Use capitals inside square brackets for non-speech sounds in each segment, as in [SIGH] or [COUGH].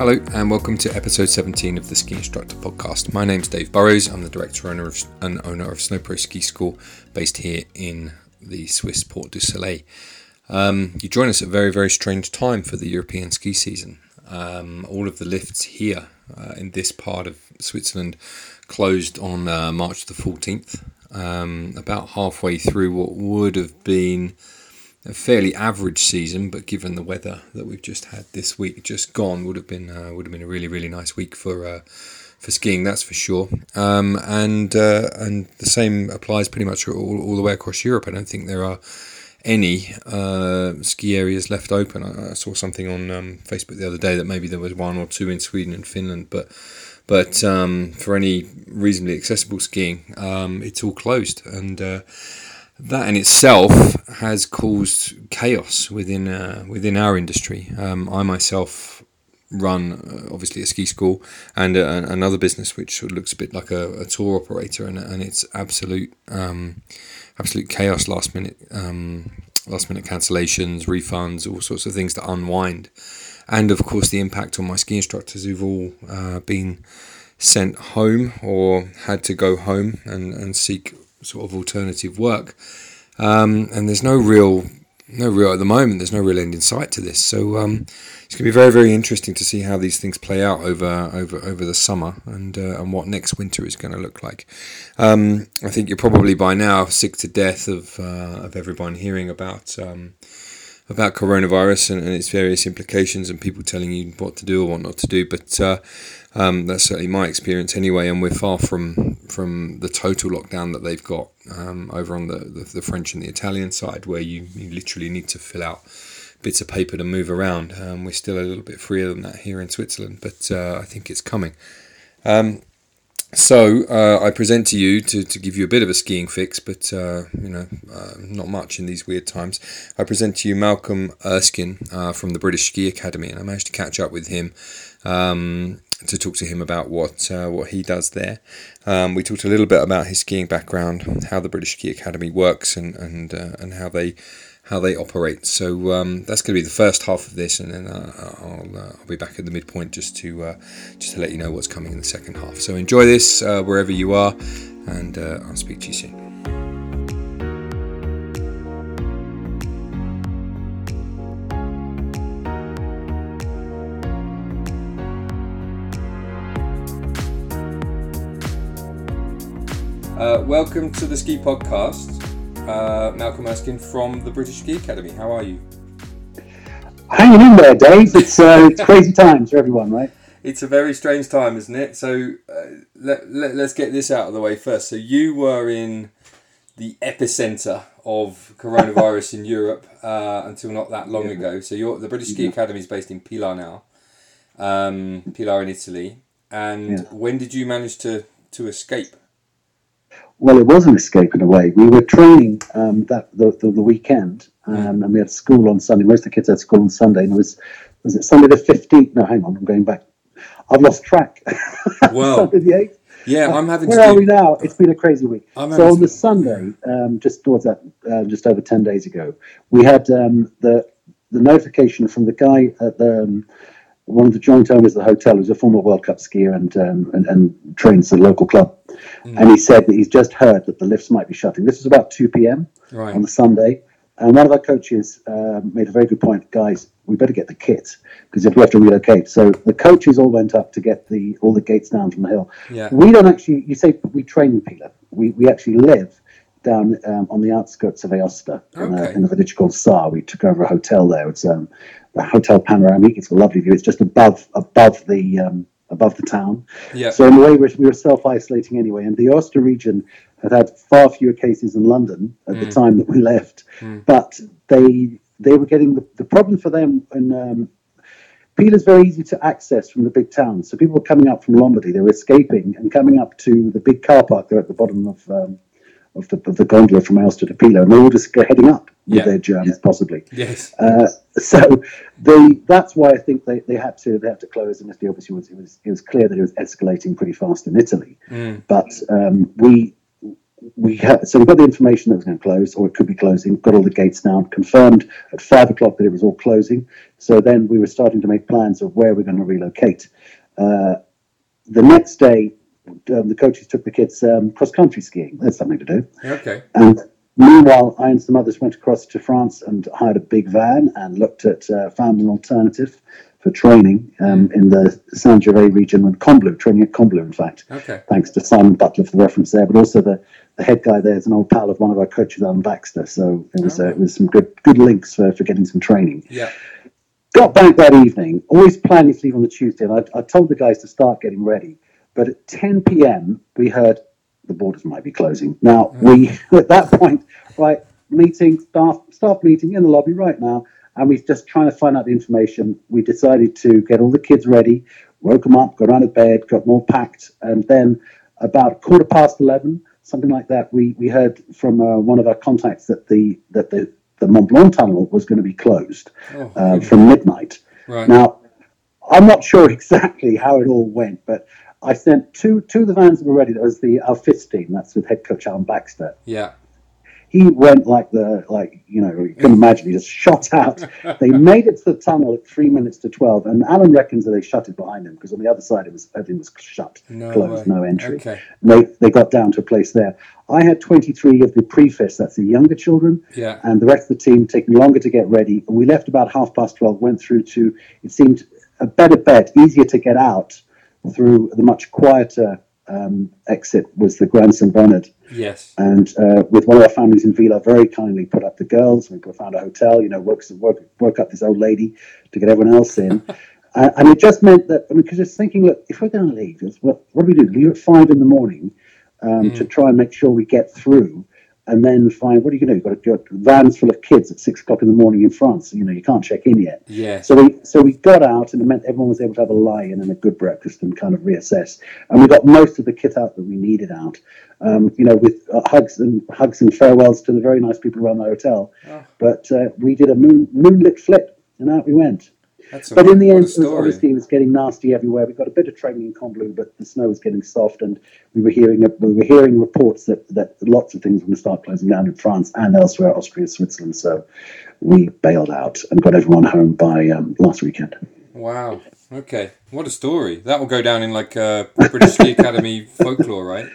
Hello, and welcome to episode 17 of the Ski Instructor Podcast. My name's Dave Burrows. I'm the director owner of, and owner of SnowPros Ski School based here in the Swiss Portes du Soleil. Um, you join us at a very, very strange time for the European ski season. Um, all of the lifts here uh, in this part of Switzerland closed on uh, March the 14th, um, about halfway through what would have been a fairly average season, but given the weather that we've just had this week, just gone, would have been uh, would have been a really really nice week for uh, for skiing. That's for sure. Um, and uh, and the same applies pretty much all, all the way across Europe. I don't think there are any uh, ski areas left open. I, I saw something on um, Facebook the other day that maybe there was one or two in Sweden and Finland, but but um, for any reasonably accessible skiing, um, it's all closed and uh, that in itself has caused chaos within uh, within our industry. Um, I myself run uh, obviously a ski school and uh, another business which looks a bit like a, a tour operator, and, and it's absolute um, absolute chaos. Last minute um, last minute cancellations, refunds, all sorts of things to unwind, and of course the impact on my ski instructors who've all uh, been sent home or had to go home and, and seek sort of alternative work. Um, and there's no real, no real at the moment. There's no real end in sight to this. So um, it's going to be very, very interesting to see how these things play out over over over the summer and uh, and what next winter is going to look like. Um, I think you're probably by now sick to death of uh, of everyone hearing about um, about coronavirus and, and, its various implications and people telling you what to do or what not to do. But uh, um, that's certainly my experience anyway, and we're far from from the total lockdown that they've got um, over on the, the, the, French and the Italian side, where you, you literally need to fill out bits of paper to move around. Um, we're still a little bit freer than that here in Switzerland, but uh, I think it's coming. Um, so uh, I present to you to, to give you a bit of a skiing fix, but uh, you know uh, not much in these weird times. I present to you Malcolm Erskine uh, from the British Ski Academy, and I managed to catch up with him um, to talk to him about what uh, what he does there. Um, we talked a little bit about his skiing background, how the British Ski Academy works, and and uh, and how they how they operate. So um, that's going to be the first half of this, and then uh, I'll, uh, I'll be back at the midpoint just to uh, just to let you know what's coming in the second half. So enjoy this uh, wherever you are, and I'll speak to you soon. Uh, welcome to the Ski Podcast uh, Malcolm Erskine from the British Ski Academy. How are you? Hanging in there, Dave. It's, uh, [LAUGHS] it's crazy times for everyone, right? It's a very strange time, isn't it? So uh, let, let, let's get this out of the way first. So you were in the epicenter of coronavirus in Europe uh, until not that long yeah. ago. So you're, the British Ski yeah. Academy is based in Pila now, um, Pila in Italy. And yeah. when did you manage to, to escape? Well, it was an escape in a way. We were training um, that the, the, the weekend, um, and we had school on Sunday. Most of the kids had school on Sunday, and it was was it Sunday the fifteenth? No, hang on, I'm going back. I've lost track. [LAUGHS] Well, Sunday the eighth. Yeah, I'm having. Where are we now? It's been a crazy week. I'm so on the Sunday, um, just towards that, uh, just over ten days ago, we had um, the the notification from the guy at the um, one of the joint owners of the hotel, who's a former World Cup skier and um, and, and, trains the local club, mm. and he said that he's just heard that the lifts might be shutting. This was about two p.m. Right. on the Sunday, and one of our coaches uh, made a very good point, guys. We better get the kit because if we have to relocate, so the coaches all went up to get the all the gates down from the hill. Yeah. We don't actually. You say we train in Pila. We we actually live down um, on the outskirts of Aosta okay. in, a, in a village called Sarre. We took over a hotel there. It's um, the Hotel Panoramique. It's a lovely view. It's just above above the um, above the town. Yeah. So in a way, we were self isolating anyway. And the Aosta region had had far fewer cases than London at mm. the time that we left, mm. but they they were getting the, the problem for them and. Um, Peel is very easy to access from the big towns. So people were coming up from Lombardy, they were escaping and coming up to the big car park there at the bottom of um, of the, of the gondola from Aosta to Pila, and they all just heading up with yeah. their germs, possibly. Yes. Uh, [LAUGHS] so they that's why I think they, they had to they had to close, and the obviously was it was it was clear that it was escalating pretty fast in Italy. Mm. But um, we we had, so we got the information that was going to close, or it could be closing. Got all the gates down, confirmed at five o'clock that it was all closing. So then we were starting to make plans of where we're going to relocate. Uh, the next day, um, the coaches took the kids um, cross country skiing. That's something to do. Okay. And meanwhile, I and some others went across to France and hired a big van and looked at uh, found an alternative for training um, in the Saint Gervais region and Combloux, training at Combloux, in fact. Okay. Thanks to Simon Butler for the reference there, but also the, the head guy there is an old pal of one of our coaches, Alan Baxter. So it was, uh, it was some good good links for, for getting some training. Yeah. Got back that evening, always planning to leave on the Tuesday, and I, I told the guys to start getting ready. But at 10 p.m., we heard the borders might be closing. Now, mm. we, [LAUGHS] at that point, right, meeting, staff, staff meeting in the lobby right now, and we're just trying to find out the information. We decided to get all the kids ready, woke them up, got out of bed, got them all packed, and then about quarter past 11, something like that, we, we heard from uh, one of our contacts that the, that the, the Mont Blanc tunnel was going to be closed oh, uh, from midnight. Right. Now, I'm not sure [LAUGHS] exactly how it all went, but I sent two two of the vans that were ready. That was the our fifth team. That's with head coach Alan Baxter. Yeah. He went like the like you know you can imagine he just shot out. [LAUGHS] they made it to the tunnel at three minutes to twelve, and Alan reckons that they shut it behind him because on the other side it was everything was shut, no closed, way. no entry. Okay. They they got down to a place there. I had twenty three of the pre-FIS, that's the younger children, yeah, and the rest of the team taking longer to get ready. We left about half past twelve. Went through to it seemed a better bet, easier to get out through the much quieter um, exit was the Grand St. Bernard. Yes. And uh, with one of our families in Vila, very kindly put up the girls. We found a hotel, you know, woke, woke, woke up this old lady to get everyone else in. [LAUGHS] uh, and it just meant that, I mean, because just thinking, look, if we're going to leave, what, what do we do? Leave at five in the morning um, mm. to try and make sure we get through and then find what are you going to do? You've got, got vans full of kids at six o'clock in the morning in France. You know, you can't check in yet. Yeah. So we so we got out, and it meant everyone was able to have a lie-in and a good breakfast and kind of reassess. And we got most of the kit out that we needed out. Um, you know, with uh, hugs and hugs and farewells to the very nice people around the hotel. Oh. But uh, we did a moon, moonlit flip, and out we went. That's but in the end, obviously, it was getting nasty everywhere. We got a bit of training in Combloux, but the snow was getting soft, and we were hearing we were hearing reports that, that lots of things were going to start closing down in France and elsewhere, Austria, Switzerland. So we bailed out and got everyone home by um, last weekend. Wow. Okay. What a story. That will go down in like uh, British Ski Academy folklore, right?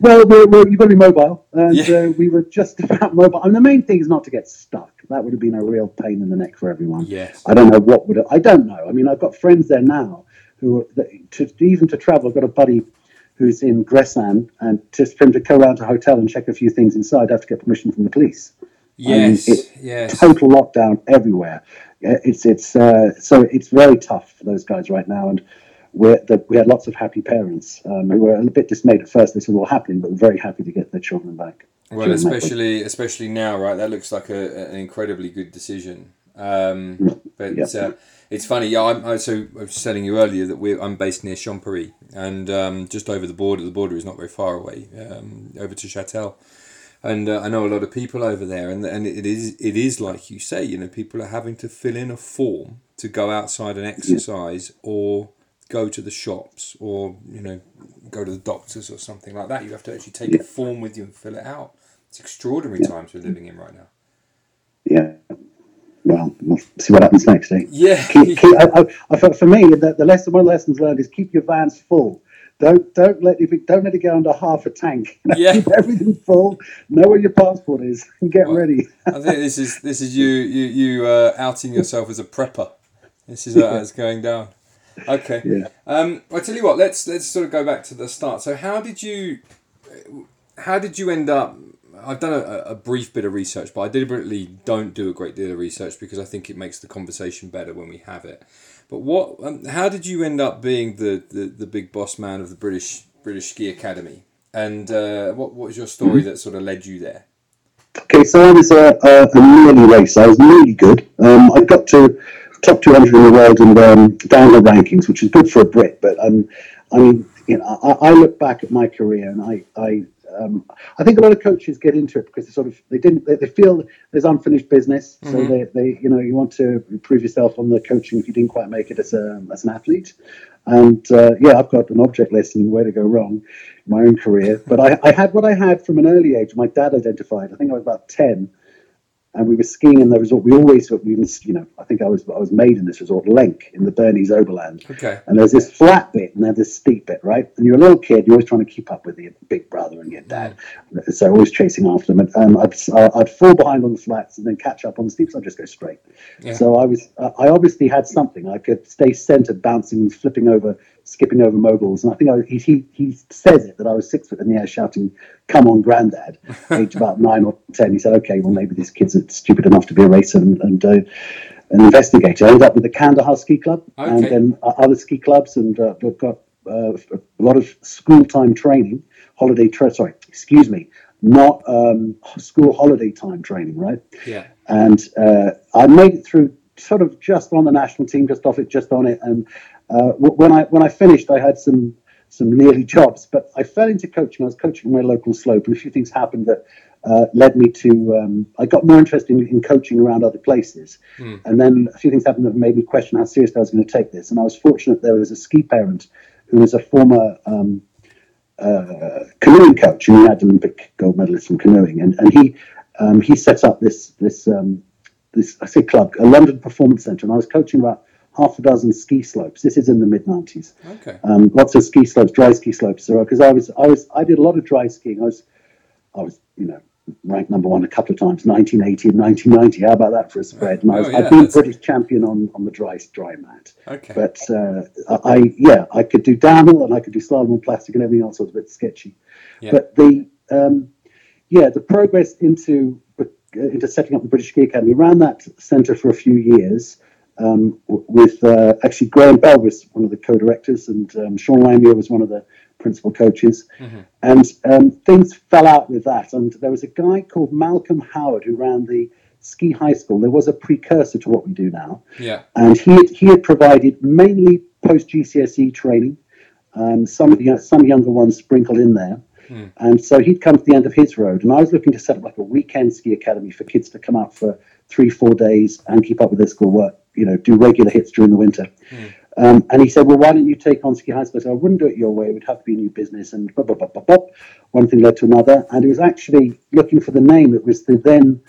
Well, we're, we're, you've got to be mobile, and yeah. uh, we were just [LAUGHS] about mobile. I mean, the main thing is not to get stuck. That would have been a real pain in the neck for everyone. Yes. I don't know what would. Have, I don't know. I mean, I've got friends there now who, to, even to travel, I've got a buddy who's in Gressan, and just for him to go around to a hotel and check a few things inside, I have to get permission from the police. Yes. I mean, it, yes. Total lockdown everywhere. It's it's uh, so it's very tough for those guys right now, and the, we had lots of happy parents um, who were a bit dismayed at first. This was all happening, but were very happy to get their children back. Well, especially especially now, right? That looks like a, an incredibly good decision. Um, but yeah. uh, it's funny. Yeah, I'm, I, so I was telling you earlier that we I'm based near Champéry and um, just over the border. The border is not very far away, um, over to Châtel. And uh, I know a lot of people over there, and and it is it is like you say. You know, people are having to fill in a form to go outside and exercise, yeah. or go to the shops or you know go to the doctors or something like that. You have to actually take yeah. a form with you and fill it out. It's extraordinary yeah. times we're living in right now. Yeah. Well, we'll see what happens next. Eh? Yeah. Keep, keep, I, I, for me, the, the lesson, one of the lessons learned is keep your vans full. Don't don't let if it, don't let it go under half a tank. [LAUGHS] Yeah. Keep everything full. Know where your passport is [LAUGHS] and get well, ready. I think this is this is you you you uh, outing yourself as a prepper. This is [LAUGHS] how it's going down. Okay. Yeah. Um, I tell you what. Let's let's sort of go back to the start. So how did you, how did you end up? I've done a, a brief bit of research, but I deliberately don't do a great deal of research because I think it makes the conversation better when we have it. But what? Um, how did you end up being the, the, the big boss man of the British British Ski Academy? And uh, what what was your story mm-hmm. that sort of led you there? Okay, so I was a, a, a nearly racer. I was really good. Um, I got to top 200 in the world in um, downhill rankings, which is good for a Brit. But um, I mean, you know, I, I, look back at my career and I, I um, I think a lot of coaches get into it because they sort of they didn't they, they feel there's unfinished business, mm-hmm. so they, they you know you want to improve yourself on the coaching if you didn't quite make it as a as an athlete. And uh, yeah, I've got an object lesson where to go wrong in my own career. But I, I had what I had from an early age. My dad identified. I think I was about ten and we were skiing in the resort. We always, we was, you know, I think I was I was made in this resort, Lenk, in the Bernese Oberland. Okay. And there's this flat bit and there's this steep bit, right? And you're a little kid, you're always trying to keep up with your big brother and your dad, mm. so always chasing after them. And um, I'd, I'd fall behind on the flats and then catch up on the steeps. I'd just go straight. Yeah. So I was, I obviously had something. I could stay centered, bouncing and flipping over skipping over moguls. And I think I, he, he, he says it that I was six foot in the air shouting, Come on, granddad, [LAUGHS] age about nine or 10. He said, Okay, well, maybe these kids are stupid enough to be a racer and, and uh, an investigator. I ended up with the Kandahar Ski Club okay. and then other ski clubs, and uh, we've got uh, a lot of school time training, holiday, tra- sorry, excuse me, not um, school holiday time training, right? Yeah. And uh, I made it through sort of just on the national team, just off it, just on it, and uh, when I when I finished, I had some some nearly jobs, but I fell into coaching. I was coaching my local slope, and a few things happened that uh, led me to. Um, I got more interested in, in, coaching around other places, mm. and then a few things happened that made me question how seriously I was going to take this. And I was fortunate there was a ski parent who was a former um, uh, canoeing coach, and he had Olympic gold medalist from canoeing, and and he um, he set up this this um, this I say club, a London Performance Centre, and I was coaching about half a dozen ski slopes. This is in the mid nineties. Okay. Um, lots of ski slopes, dry ski slopes. Because I was, I was, I did a lot of dry skiing. I was, I was, you know, ranked number one a couple of times, 1980 and 1990. How about that for a spread? And I was, oh, yeah, I've been British champion on, on the dry dry mat. Okay. But uh, I, yeah, I could do downhill and I could do slalom and plastic and everything else was a bit sketchy. Yeah. But the, um, yeah, the progress into into setting up the British Ski Academy ran that centre for a few years um, with uh, actually Graham Bell was one of the co-directors and um, Sean Lamier was one of the principal coaches. Mm-hmm. And um, things fell out with that. And there was a guy called Malcolm Howard who ran the ski high school. There was a precursor to what we do now. Yeah. And he had, he had provided mainly post GCSE training, um, some of the some younger ones sprinkled in there. Mm. And so he'd come to the end of his road, and I was looking to set up like a weekend ski academy for kids to come out for three, four days and keep up with their schoolwork you know, do regular hits during the winter. Mm. Um, and he said, well, why don't you take on Ski High School? I said, I wouldn't do it your way. It would have to be a new business. And blah, blah, blah, blah, blah. One thing led to another. And it was actually looking for the name. It was the then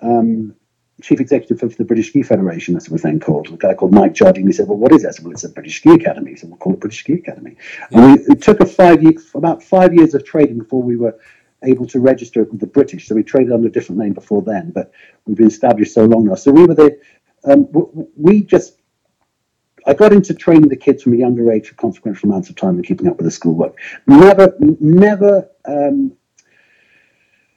um, chief executive of the British Ski Federation, as it was then called, a guy called Mike Jardine. He said, well, what is that? I said, well, it's a British Ski Academy. He said, we'll call it British Ski Academy. Yeah. And we, it took a five year, about five years of trading before we were able to register it with the British. So we traded under a different name before then, but we've been established so long now. So we were the um, we just I got into training the kids from a younger age for consequential amounts of time and keeping up with the schoolwork. Never, never um,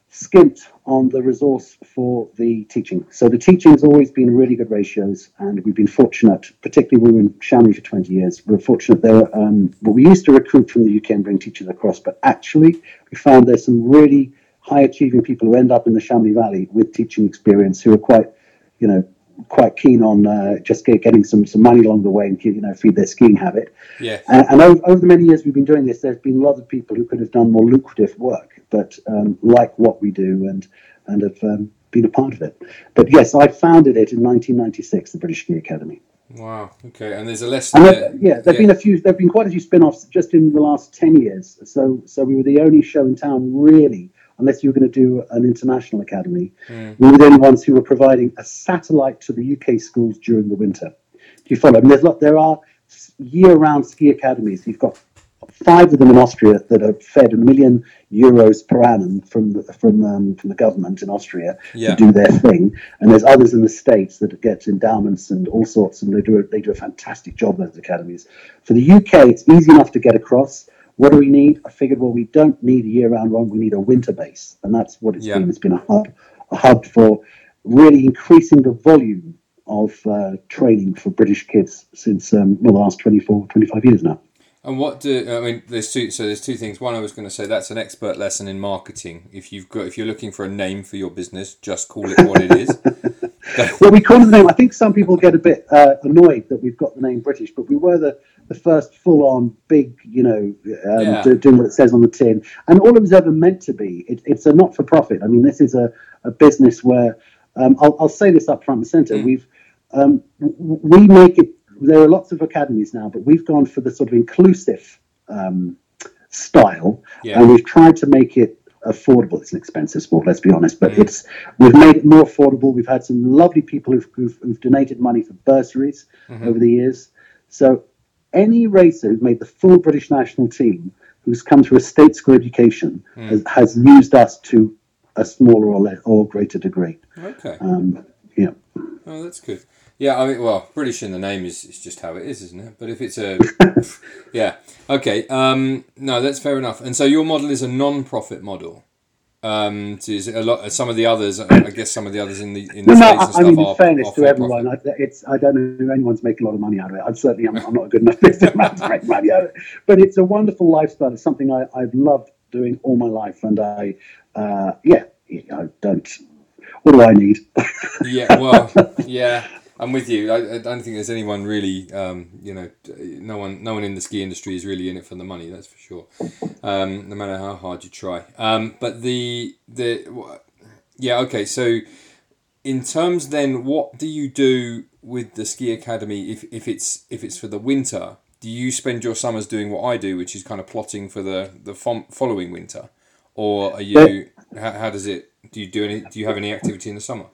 skimped on the resource for the teaching. So the teaching has always been really good ratios, and we've been fortunate, particularly we were in Chamonix for 20 years, we are fortunate there. Um, well, we used to recruit from the UK and bring teachers across, but actually we found there's some really high achieving people who end up in the Chamonix Valley with teaching experience who are quite, you know, quite keen on uh, just get, getting some, some money along the way and you know feed their skiing habit. Yeah. And, and over, over, the many years we've been doing this, there's been a lot of people who could have done more lucrative work, but um, like what we do and and have um, been a part of it. But yes, I founded it in 1996, the British Ski Academy. Wow. Okay. And there's a lesson. There, yeah, there've yeah. been a few. There've been quite a few spin-offs just in the last ten years. So, so we were the only show in town really unless you were going to do an international academy. Mm. We were the only ones who were providing a satellite to the UK schools during the winter. Do you follow? I mean, there's lot, there are year-round ski academies. You've got five of them in Austria that are fed a million euros per annum from the, from um, from the government in Austria yeah. to do their thing, and there's others in the states that get endowments and all sorts, and they do a, they do a fantastic job. Those academies. For the UK, it's easy enough to get across. What do we need? I figured, well, we don't need a year-round one. We need a winter base, and that's what it's yeah. been. It's been a hub, a hub for really increasing the volume of uh, training for British kids since um, the last 24, 25 years now. And what do I mean? There's two. So there's two things. One, I was going to say that's an expert lesson in marketing. If you've got, if you're looking for a name for your business, just call it what it is. [LAUGHS] well, we call the name. I think some people get a bit uh, annoyed that we've got the name British, but we were the the first full-on big, you know, um, yeah. doing what it says on the tin, and all it was ever meant to be. It, it's a not-for-profit. I mean, this is a, a business where um, I'll, I'll, say this up front and center. Mm. We've um, we make it. There are lots of academies now, but we've gone for the sort of inclusive um, style, yeah. and we've tried to make it affordable. It's an expensive sport, let's be honest, but mm. it's we've made it more affordable. We've had some lovely people who've, who've, who've donated money for bursaries mm-hmm. over the years. So any racer who's made the full British national team, who's come through a state school education, mm. has, has, used us to a smaller or, less, or greater degree. Okay. Um, yeah. Oh, that's good. Yeah, I mean, well, British in the name is, is just how it is, isn't it? But if it's a, [LAUGHS] yeah, okay, um, no, that's fair enough. And so your model is a non-profit model. Um, is a lot. Some of the others, I guess, some of the others in the in the no, no, I, mean, in fairness to everyone, I, it's I don't know if anyone's making a lot of money out of it. I'm certainly I'm, I'm not a good enough businessman to make money out of it. But it's a wonderful lifestyle. It's something I, I've loved doing all my life, and I, uh, yeah, I don't. What do I need? yeah, well, yeah. I'm with you. I, I don't think there's anyone really, um, you know, no one, no one in the ski industry is really in it for the money. That's for sure. Um, no matter how hard you try. Um, but the the, yeah, okay. So, in terms then, what do you do with the ski academy if, if it's if it's for the winter? Do you spend your summers doing what I do, which is kind of plotting for the the following winter, or are you? How, how does it? Do you do any? Do you have any activity in the summer?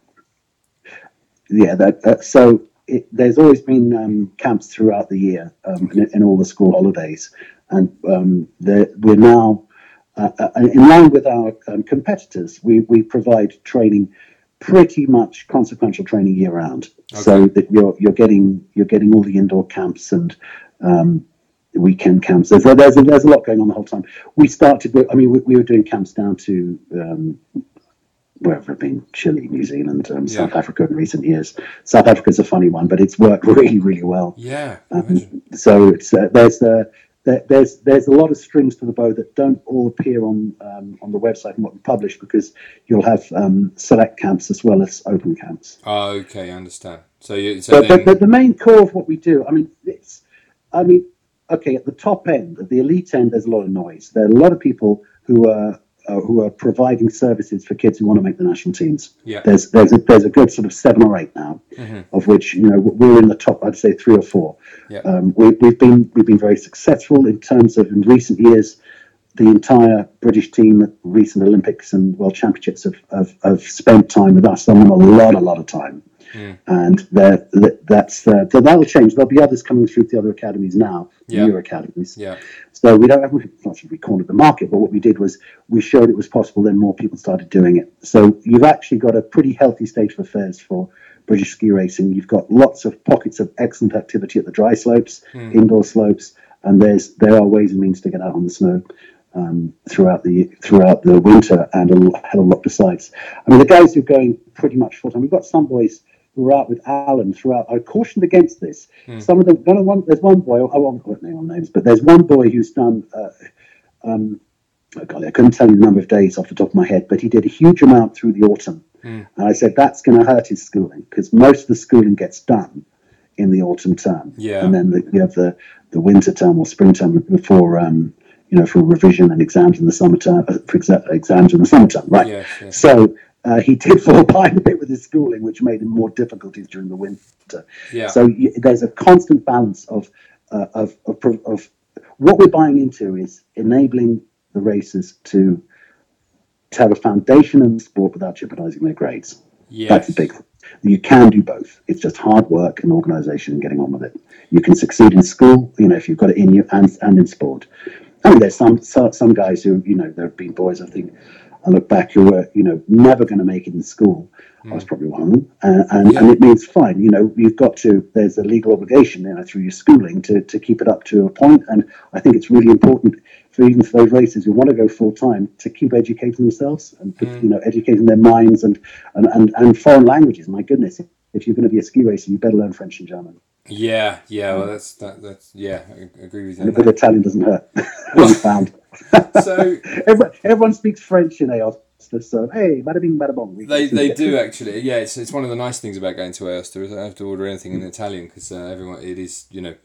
Yeah, that, that so it, there's always been um, camps throughout the year um, in, in, all the school holidays, and um, we're now uh, uh, in line with our um, competitors. We we provide training, pretty much consequential training year round, okay. so that you're you're getting you're getting all the indoor camps and um, weekend camps. There's a, there's there's a lot going on the whole time. We started. I mean, we, we were doing camps down to um, wherever I've been, Chile, New Zealand, um, yeah. South Africa in recent years. South Africa's a funny one, but it's worked [LAUGHS] really, really well. Yeah. Um, so it's uh, there's uh, there's there's a lot of strings to the bow that don't all appear on um, on the website and what we publish because you'll have um, select camps as well as open camps. Oh, okay, I understand. So, you, so but, then... but, the main core of what we do, I mean, it's, I mean, okay, at the top end, at the elite end, there's a lot of noise. There are a lot of people who are uh, who are providing services for kids who want to make the national teams. Yeah. There's there's a, there's a good sort of seven or eight now, mm-hmm. of which you know we're in the top. I'd say three or four. Yeah. Um, we, we've been we've been very successful in terms of in recent years. The entire British team at recent Olympics and World Championships have, have, have spent time with us. Some of them a lot, a lot of time. Mm. And that's uh, so that'll change. There'll be others coming through the other academies now, yeah. newer academies. Yeah. So we don't have not we cornered the market, but what we did was we showed it was possible. Then more people started doing it. So you've actually got a pretty healthy state of affairs for British ski racing. You've got lots of pockets of excellent activity at the dry slopes, mm. indoor slopes, and there's there are ways and means to get out on the snow. Um, throughout the throughout the winter and a hell of a lot besides. I mean, the guys who are going pretty much full time. We've got some boys were out with Alan throughout. I cautioned against this. Mm. Some of the one one. There's one boy. I won't name on names, but there's one boy who's done. Uh, um, oh golly, I couldn't tell you the number of days off the top of my head, but he did a huge amount through the autumn. Mm. And I said that's going to hurt his schooling because most of the schooling gets done in the autumn term. Yeah. And then the, you have the, the winter term or spring term before um, you know for revision and exams in the summer term uh, for exa- exams in the summer term, right? Yes, yes. So uh, he did [LAUGHS] fall behind a bit with his schooling, which made him more difficulties during the winter. Yeah. So y- there's a constant balance of, uh, of, of, of what we're buying into is enabling the racers to, to have a foundation in the sport without jeopardizing their grades. Yes. That's the big thing. You can do both. It's just hard work and organisation and getting on with it. You can succeed in school, you know, if you've got it in you, and and in sport. I mean, there's some some guys who, you know, there have been boys. I think I look back who were, you know, never going to make it in school. Mm. I was hmm. probably one of them. Uh, and, yeah. and it means fine, you know, you've got to, there's a legal obligation, you know, through your schooling to, to keep it up to a point. And I think it's really important for even for those racers who want to go full time to keep educating themselves and, mm. you know, educating their minds and, and, and, and foreign languages. My goodness, if you're going to be a ski racer, you better learn French and German. Yeah, yeah, well, that's that, that's yeah, I agree with you. A bit of Italian doesn't hurt. [LAUGHS] [LAUGHS] Well, found. [LAUGHS] so everyone, everyone, speaks French in Aosta, so hey, bada bing, bada bong. They they do actually. Yeah, it's, it's one of the nice things about going to Aosta is I don't have to order anything in Italian because uh, everyone it is you know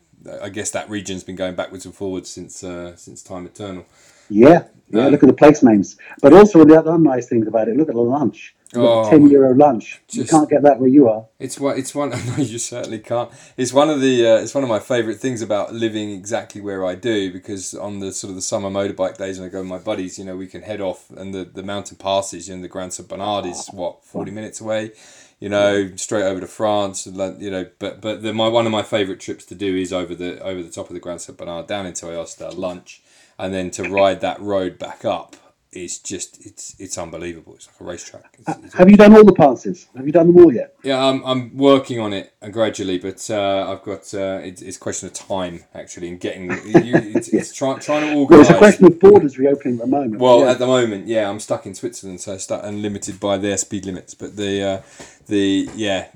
I guess that region's been going backwards and forwards since uh, since time eternal. Yeah, yeah. Um, look at the place names, but also the other nice things about it. Look at the lunch. Oh, ten euro lunch. Just, you can't get that where you are. It's what it's one. [LAUGHS] No, you certainly can't. It's one of the. Uh, it's one of my favourite things about living exactly where I do because on the sort of the summer motorbike days when I go with my buddies, you know, we can head off and the, the mountain passes. You know, the Grand Saint Bernard is what forty minutes away. You know, straight over to France. And, you know, but but the, my one of my favourite trips to do is over the over the top of the Grand Saint Bernard down into Aosta lunch, and then to ride that road back up it's just it's it's unbelievable. It's like a racetrack. It's, it's have you done all the passes? Have you done them all yet? Yeah, I'm, I'm working on it gradually, but uh, I've got uh, it's, it's a question of time actually and getting you, it's, yeah. [LAUGHS] it's try, trying to organise. Well, it's a question of borders reopening at the moment. Well, yeah. at the moment, yeah, I'm stuck in Switzerland, so stuck and limited by their speed limits. But the uh, the yeah,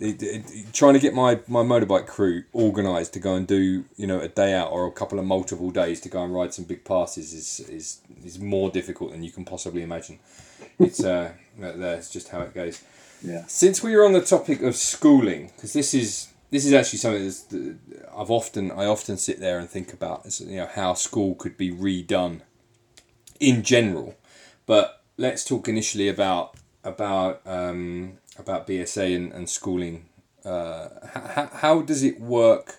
trying to get my, my motorbike crew organised to go and do you know a day out or a couple of multiple days to go and ride some big passes is is is more difficult than you can possibly imagine. It's uh, [LAUGHS] that's just how it goes. Yeah. Since we were on the topic of schooling, because this is this is actually something that I've often I often sit there and think about, is, you know, how school could be redone in general. But let's talk initially about about um, about BSA and, and schooling. Uh, how, how does it work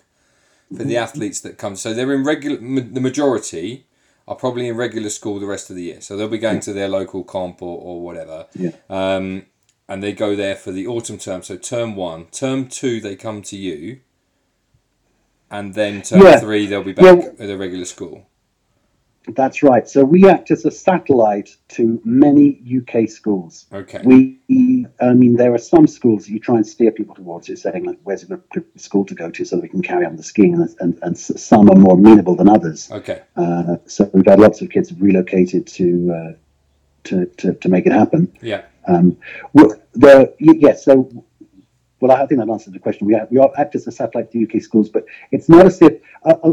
for the athletes that come? So they're in regular. The majority are probably in regular school the rest of the year. So they'll be going to their local comp or, or whatever. Yeah. Um, and they go there for the autumn term. So term one, term two, they come to you, and then term yeah. three, they'll be back yeah. at their regular school. That's right. So we act as a satellite to many UK schools. Okay. We, I mean, there are some schools that you try and steer people towards. You're saying, like, where's a good school to go to so we can carry on the skiing, and, and, and some are more amenable than others. Okay. Uh, so we've had lots of kids relocated to, uh, to, to, to make it happen. Yeah. Um, the, yes, so well, I think that answers the question. We, have, we act as a satellite to UK schools, but it's not as if uh,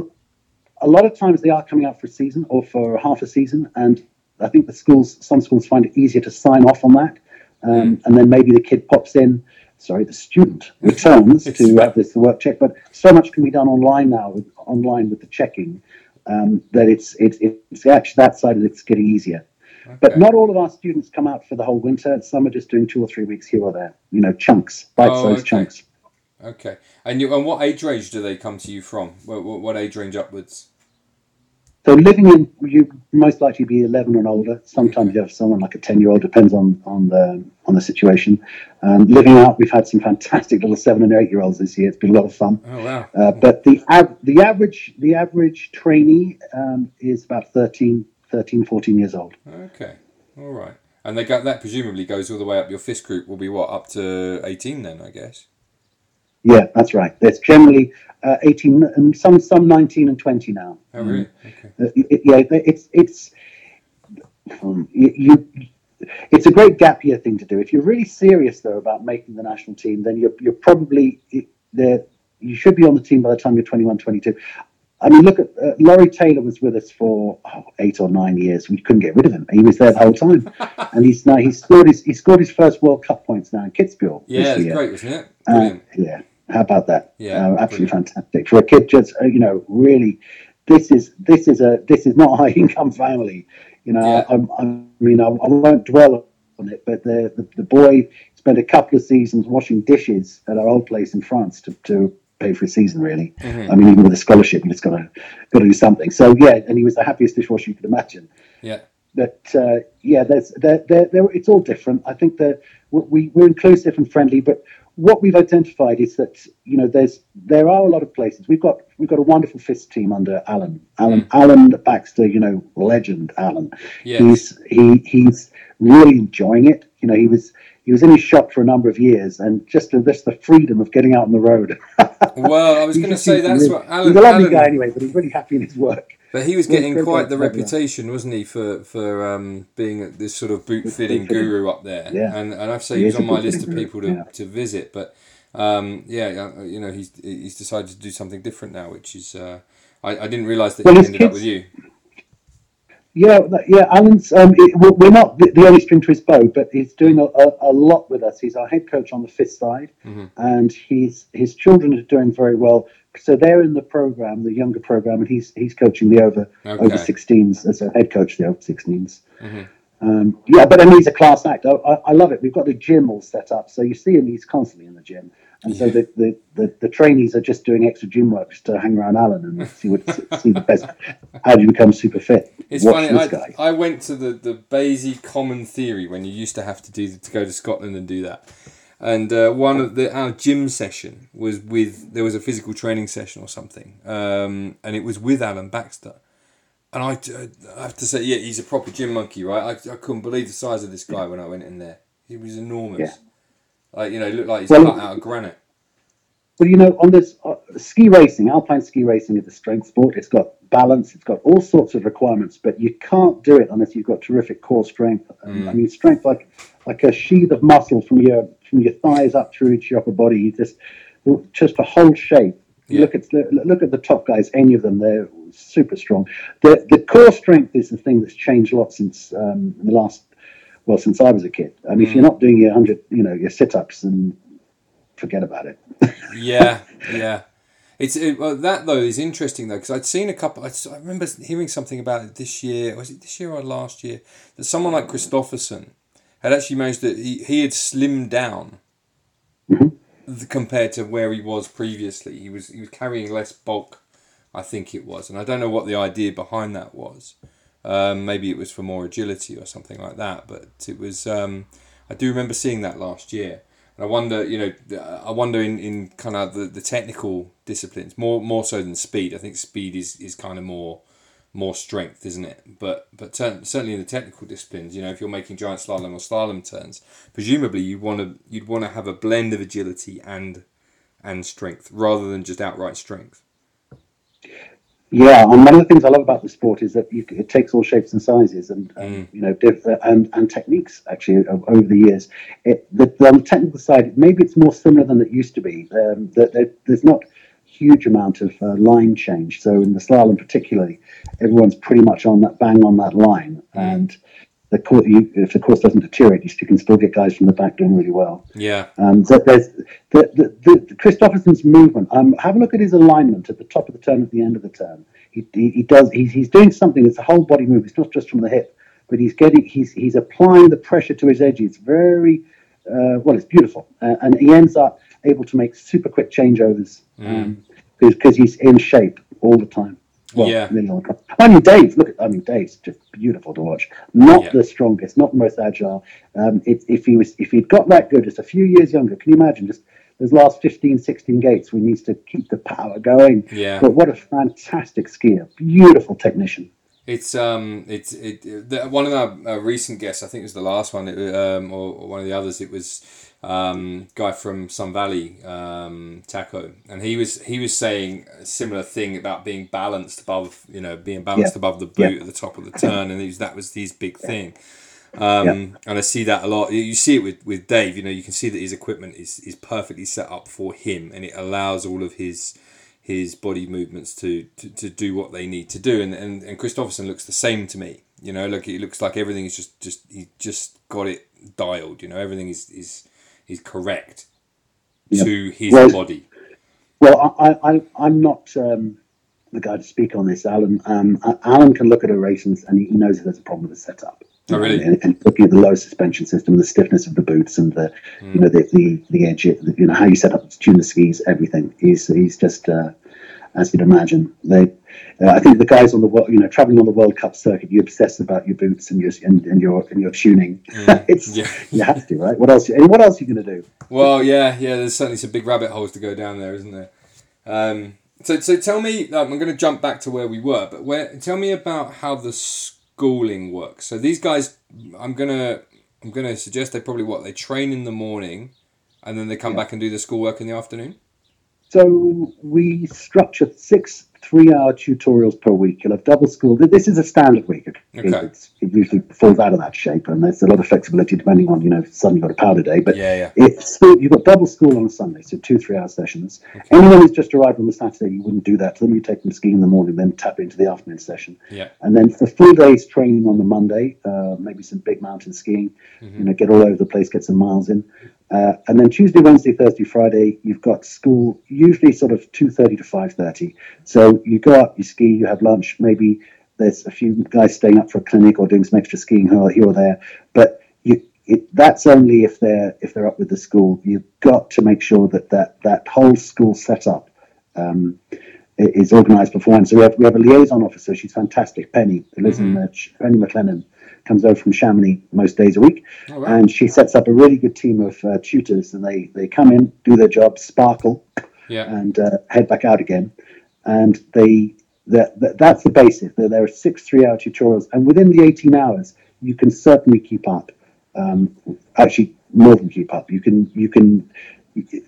a lot of times they are coming out for a season or for half a season, and I think the schools, some schools find it easier to sign off on that, um, and then maybe the kid pops in. Sorry, the student [LAUGHS] returns to have this work check, but so much can be done online now, with, online with the checking, um, that it's, it's it's actually that side of it's getting easier. Okay. But not all of our students come out for the whole winter. Some are just doing two or three weeks here or there. You know, chunks, bite-sized oh, okay. chunks. Okay. And you, and what age range do they come to you from? What, what, what age range upwards? So living in, you most likely be 11 and older. Sometimes you have someone like a 10 year old, depends on, on the on the situation. Um, living out, we've had some fantastic [LAUGHS] little seven and eight year olds this year. It's been a lot of fun. Oh wow! Uh, but the the average the average trainee um, is about 13, 13, 14 years old. Okay, all right. And they got that presumably goes all the way up. Your FIS group will be what up to eighteen then, I guess. Yeah, that's right. There's generally uh, 18 and some some 19 and 20 now. Oh, really? Okay. Uh, it, yeah, it's it's um, you, you, it's a great gap year thing to do. If you're really serious though about making the national team, then you're you're probably there. You should be on the team by the time you're 21, 22. I mean, look at uh, Laurie Taylor was with us for oh, eight or nine years. We couldn't get rid of him. He was there the whole time, [LAUGHS] and he's now he's scored his he scored his first World Cup points now in Kitzbühel. Yeah, it's great, isn't it? Uh, yeah, how about that? Yeah, uh, absolutely brilliant. fantastic for a kid. Just uh, you know, really, this is this is a this is not a [LAUGHS] high income family. You know, yeah. I, I, mean, I, I, won't dwell on it, but the, the, the boy spent a couple of seasons washing dishes at our old place in France to, to pay for a season. Really, mm-hmm. I mean, even with a scholarship, you just got to got to do something. So yeah, and he was the happiest dishwasher you could imagine. Yeah. But uh, yeah, there's there, there, there, it's all different. I think that we we're inclusive and friendly, but what we've identified is that you know there's there are a lot of places. We've got we've got a wonderful FIS team under Alan. Alan mm. Alan Baxter you know legend Alan. Yes. he's he he's really enjoying it. You know he was he was in his shop for a number of years and just the, just the freedom of getting out on the road. [LAUGHS] Well I was going to say that's really, what Alan he's a lovely Alan, guy anyway but he's really happy in his work but he was getting quite the reputation, wasn't he, for for um, being this sort of boot fitting guru up there? Yeah. And and I've say he was on my list of people to, yeah. to visit, but um, yeah, uh, you know, he's he's decided to do something different now, which is uh, I, I didn't realise that well, he ended kids, up with you. Yeah, yeah. Alan's um, it, we're not the, the, only string to his bow, but he's doing a, a, a, lot with us. He's our head coach on the fifth side, mm-hmm. and he's his children are doing very well so they're in the program, the younger program, and he's he's coaching the over okay. over 16s as a head coach, the over 16s. Mm-hmm. Um, yeah, but I mean, he's a class act. I, I, I, love it. We've got the gym all set up, so you see him. He's constantly in the gym, and so the, the, the, the, trainees are just doing extra gym work just to hang around Alan and see what [LAUGHS] see the best. How do you become super fit? It's Watch funny. I, I, went to the the BASI Common Theory when you used to have to do to go to Scotland and do that. And uh, one of the our gym session was with there was a physical training session or something, um, and it was with Alan Baxter. And I, I have to say, yeah, he's a proper gym monkey, right? I, I couldn't believe the size of this guy when I went in there. He was enormous. Yeah. Like you know, looked like he's well, cut out of granite. Well, you know, on this uh, ski racing, alpine ski racing is a strength sport. It's got balance, it's got all sorts of requirements, but you can't do it unless you've got terrific core strength. Mm. I mean, strength like like a sheath of muscle from your from your thighs up through to your upper body. You just just to whole shape. Yeah. Look at look at the top guys. Any of them, they're super strong. The the core strength is the thing that's changed a lot since um, the last well, since I was a kid. I mean, mm. if you're not doing your hundred, you know, your sit-ups, and forget about it. [LAUGHS] yeah, yeah. It's it, well, that though is interesting though because I'd seen a couple. I, I remember hearing something about it this year. Was it this year or last year? That someone like Kristoffersen had actually managed to he, he had slimmed down mm-hmm. compared to where he was previously. He was he was carrying less bulk, I think it was, and I don't know what the idea behind that was. Um, maybe it was for more agility or something like that. But it was. Um, I do remember seeing that last year. And I wonder, you know, I wonder in, in kind of the, the technical disciplines more more so than speed. I think speed is, is kind of more more strength, isn't it? But but certainly in the technical disciplines, you know, if you're making giant slalom or slalom turns, presumably you want to you'd want to have a blend of agility and and strength rather than just outright strength. Yeah, and one of the things I love about the sport is that you, it takes all shapes and sizes, and, mm. you know, diff, and and techniques actually over the years. It, the, on the technical side, maybe it's more similar than it used to be. Um, that there's not huge amount of uh, line change. So in the slalom, particularly, everyone's pretty much on that bang on that line, and the course, you, if the course doesn't deteriorate, you can still get guys from the back doing really well. Yeah. Um, so there's the, the, the movement. Um, have a look at his alignment at the top of the turn, at the end of the turn. He, he, he does. He's, he's doing something. It's a whole body move. It's not just from the hip, but he's getting. He's he's applying the pressure to his edges. It's very uh, well. It's beautiful, uh, and he ends up able to make super quick changeovers because mm. um, he's in shape all the time. Well, yeah. I mean, Dave, look at, I mean, Dave's just beautiful to watch. Not yeah. the strongest, not the most agile. Um, it, if he was, if he'd got that good just a few years younger, can you imagine just those last 15, 16 gates we needs to keep the power going. Yeah. But what a fantastic skier. Beautiful technician. It's um it's it the, one of our uh, recent guests I think it was the last one it, um or, or one of the others it was um, guy from Sun Valley, um, Taco, and he was he was saying a similar thing about being balanced above, you know, being balanced yeah. above the boot yeah. at the top of the turn, and was, that was his big thing. Um, yeah. And I see that a lot. You see it with, with Dave. You know, you can see that his equipment is, is perfectly set up for him, and it allows all of his his body movements to, to, to do what they need to do. And and and Kristoffersen looks the same to me. You know, look, it looks like everything is just just he just got it dialed. You know, everything is is is correct yep. to his well, body. Well, I, I, I'm not. Um the guy to speak on this, Alan. Um, Alan can look at a race and, he knows if there's a problem with the setup. Oh, really? And, and, looking at the low suspension system, the stiffness of the boots, and the mm. you know the the, the edge, you know how you set up tune the skis, everything. He's he's just uh, as you'd imagine. They, uh, I think the guys on the world, you know, traveling on the World Cup circuit, you obsess about your boots and your and, and your and your tuning. Mm. [LAUGHS] it's yeah. you have to, right? What else? And what else are you going to do? Well, yeah, yeah. There's certainly some big rabbit holes to go down there, isn't there? Um, so, so tell me. Um, I'm going to jump back to where we were, but where? Tell me about how the schooling works. So these guys, I'm gonna I'm gonna suggest they probably what they train in the morning, and then they come yeah. back and do the schoolwork in the afternoon. So we structure six three-hour tutorials per week. You'll have double school. This is a standard week. Okay. It's, it usually falls out of that shape, and there's a lot of flexibility depending on you know suddenly you've got a powder day. But yeah, yeah. It's you've got double school on a Sunday, so two three-hour sessions. Okay. Anyone who's just arrived on the Saturday, you wouldn't do that to them. You take them skiing in the morning, then tap into the afternoon session. Yeah. And then for full days training on the Monday, uh, maybe some big mountain skiing. Mm-hmm. You know, get all over the place, get some miles in. Uh, and then Tuesday, Wednesday, Thursday, Friday, you've got school usually sort of two thirty to five thirty. So you go up, you ski, you have lunch. Maybe there's a few guys staying up for a clinic or doing some extra skiing here or there. But you, it, that's only if they're if they're up with the school. You've got to make sure that that, that whole school setup um, is organised beforehand. So we have we have a liaison officer. She's fantastic, Penny, who lives mm-hmm. in uh, Penny McLennan comes over from Chamonix most days a week, oh, wow. and she sets up a really good team of uh, tutors, and they they come in, do their job, sparkle, yeah. and uh, head back out again, and they. That, that's the basis. There, there are six three-hour tutorials, and within the 18 hours, you can certainly keep up. Um, actually, more than keep up. You can you can.